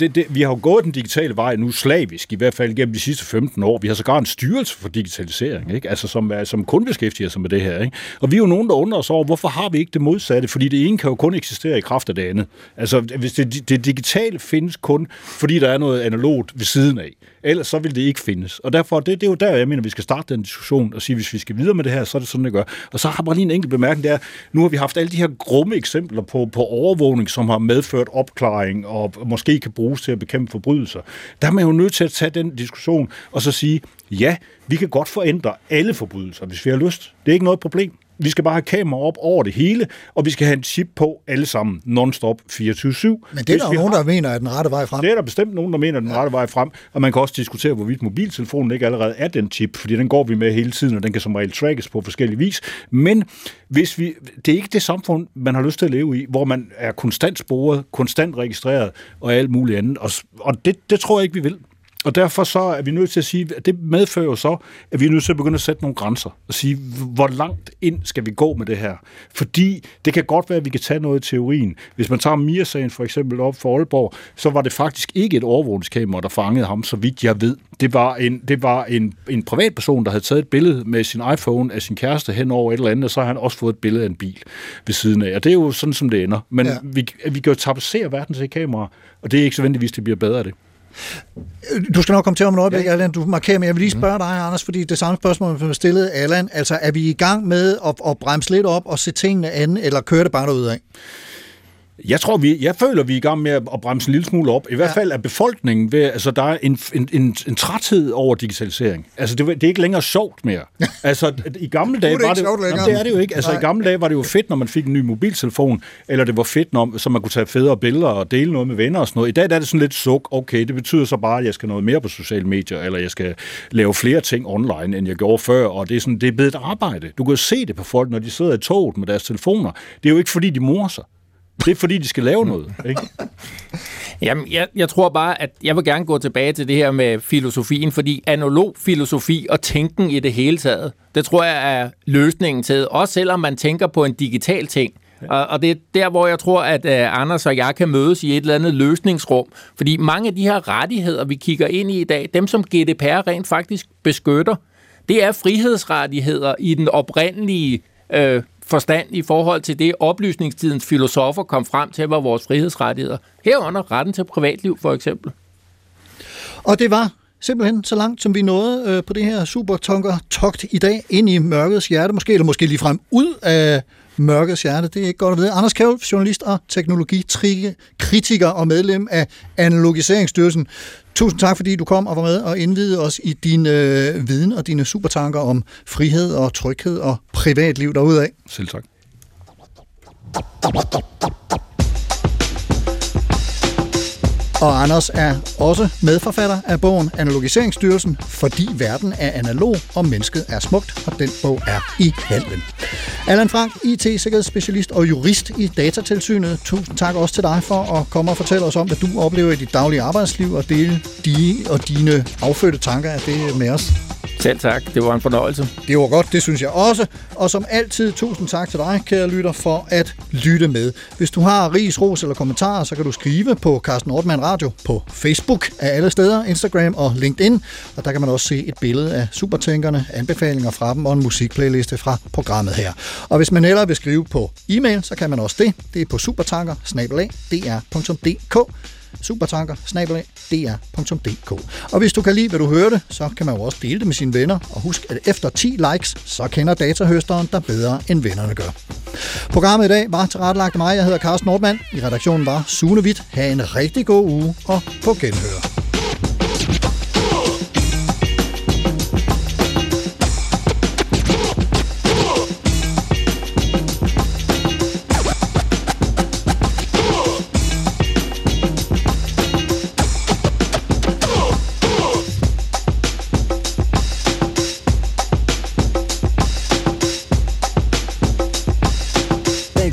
det, det, vi har jo gået den digitale vej nu slavisk, i hvert fald gennem de sidste 15 år. Vi har sågar en styrelse for digitalisering, ikke? Altså, som, som kun beskæftiger sig med det her. Ikke? Og vi er jo nogen, der undrer os over, hvorfor har vi ikke det modsatte? Fordi det ene kan jo kun eksistere i kraft af det andet. Altså, hvis det, det digitale findes kun, fordi der er noget analogt ved siden af. Ellers så vil det ikke findes. Og derfor, det, det er jo der, jeg mener, vi skal starte den diskussion og sige, hvis vi skal videre med det her, så er det sådan, det gør. Og så har jeg bare lige en enkelt bemærkning, der. Nu har vi haft alle de her grumme eksempler på, på overvågning, som har medført opklaring og måske kan bruges til at bekæmpe forbrydelser. Der er man jo nødt til at tage den diskussion og så sige, ja, vi kan godt forændre alle forbrydelser, hvis vi har lyst. Det er ikke noget problem. Vi skal bare have kamera op over det hele, og vi skal have en chip på alle sammen, non-stop 24-7. Men det er der nogen, har... der mener er den rette vej frem. Det er der bestemt nogen, der mener er den rette vej frem, og man kan også diskutere, hvorvidt mobiltelefonen ikke allerede er den chip, fordi den går vi med hele tiden, og den kan som regel trackes på forskellige vis. Men hvis vi, det er ikke det samfund, man har lyst til at leve i, hvor man er konstant sporet, konstant registreret og alt muligt andet, og, og det, det tror jeg ikke, vi vil. Og derfor så er vi nødt til at sige, at det medfører jo så, at vi er nødt til at begynde at sætte nogle grænser og sige, hvor langt ind skal vi gå med det her? Fordi det kan godt være, at vi kan tage noget i teorien. Hvis man tager Mia-sagen for eksempel op for Aalborg, så var det faktisk ikke et overvågningskamera, der fangede ham, så vidt jeg ved. Det var en, det var en, en privatperson, der havde taget et billede med sin iPhone af sin kæreste hen over et eller andet, og så har han også fået et billede af en bil ved siden af. Og det er jo sådan, som det ender. Men ja. vi, vi kan jo tapacere verden til kamera, og det er ikke så venligvis, det bliver bedre af det. Du skal nok komme til om et øjeblik, ja. Allan. Du markerer, men jeg vil lige spørge dig, Anders, fordi det samme spørgsmål, som stillet Allan. Altså, er vi i gang med at, at bremse lidt op og se tingene an, eller kører det bare derudad? Jeg tror, vi, jeg føler, vi er i gang med at bremse en lille smule op. I hvert fald er befolkningen ved, altså der er en, en, en, en træthed over digitalisering. Altså det, det er ikke længere sjovt mere. Altså i gamle dage var det, jamen, det er det jo ikke. Altså Nej. i gamle dage var det jo fedt, når man fik en ny mobiltelefon, eller det var fedt, når, så man kunne tage federe billeder og dele noget med venner og sådan noget. I dag der er det sådan lidt suk. Okay, det betyder så bare, at jeg skal noget mere på sociale medier, eller jeg skal lave flere ting online, end jeg gjorde før, og det er sådan, det er blevet et arbejde. Du kan jo se det på folk, når de sidder i toget med deres telefoner. Det er jo ikke fordi, de morer sig. Det er fordi, de skal lave noget, ikke? Jamen, jeg, jeg tror bare, at jeg vil gerne gå tilbage til det her med filosofien, fordi analog filosofi og tænken i det hele taget, det tror jeg er løsningen til, også selvom man tænker på en digital ting. Og, og det er der, hvor jeg tror, at uh, Anders og jeg kan mødes i et eller andet løsningsrum. Fordi mange af de her rettigheder, vi kigger ind i i dag, dem som GDPR rent faktisk beskytter, det er frihedsrettigheder i den oprindelige øh, forstand i forhold til det, oplysningstidens filosofer kom frem til, var vores frihedsrettigheder. Herunder retten til privatliv, for eksempel. Og det var simpelthen så langt, som vi nåede øh, på det her supertonker togt i dag, ind i mørkets hjerte, måske, eller måske lige frem ud af mørkets hjerte. Det er ikke godt at vide. Anders Kjærulf, journalist og teknologikritiker og medlem af Analogiseringsstyrelsen. Tusind tak, fordi du kom og var med og indvidede os i din øh, viden og dine supertanker om frihed og tryghed og privatliv derudaf. Selv tak. Og Anders er også medforfatter af bogen Analogiseringsstyrelsen, fordi verden er analog, og mennesket er smukt, og den bog er i handlen. Allan Frank, IT-sikkerhedsspecialist og jurist i Datatilsynet. Tusind tak også til dig for at komme og fortælle os om, hvad du oplever i dit daglige arbejdsliv, og dele de og dine affødte tanker af det med os. Selv tak. Det var en fornøjelse. Det var godt, det synes jeg også. Og som altid, tusind tak til dig, kære lytter, for at lytte med. Hvis du har ris, ros eller kommentarer, så kan du skrive på Carsten Ortmann Radio på Facebook af alle steder, Instagram og LinkedIn. Og der kan man også se et billede af supertænkerne, anbefalinger fra dem og en musikplayliste fra programmet her. Og hvis man hellere vil skrive på e-mail, så kan man også det. Det er på supertanker supertanker dr.dk. Og hvis du kan lide, hvad du hørte, så kan man jo også dele det med sine venner. Og husk, at efter 10 likes, så kender datahøsteren dig bedre, end vennerne gør. Programmet i dag var tilrettelagt af mig. Jeg hedder Carsten Nordmann. I redaktionen var Sune Witt. Ha' en rigtig god uge og på genhør.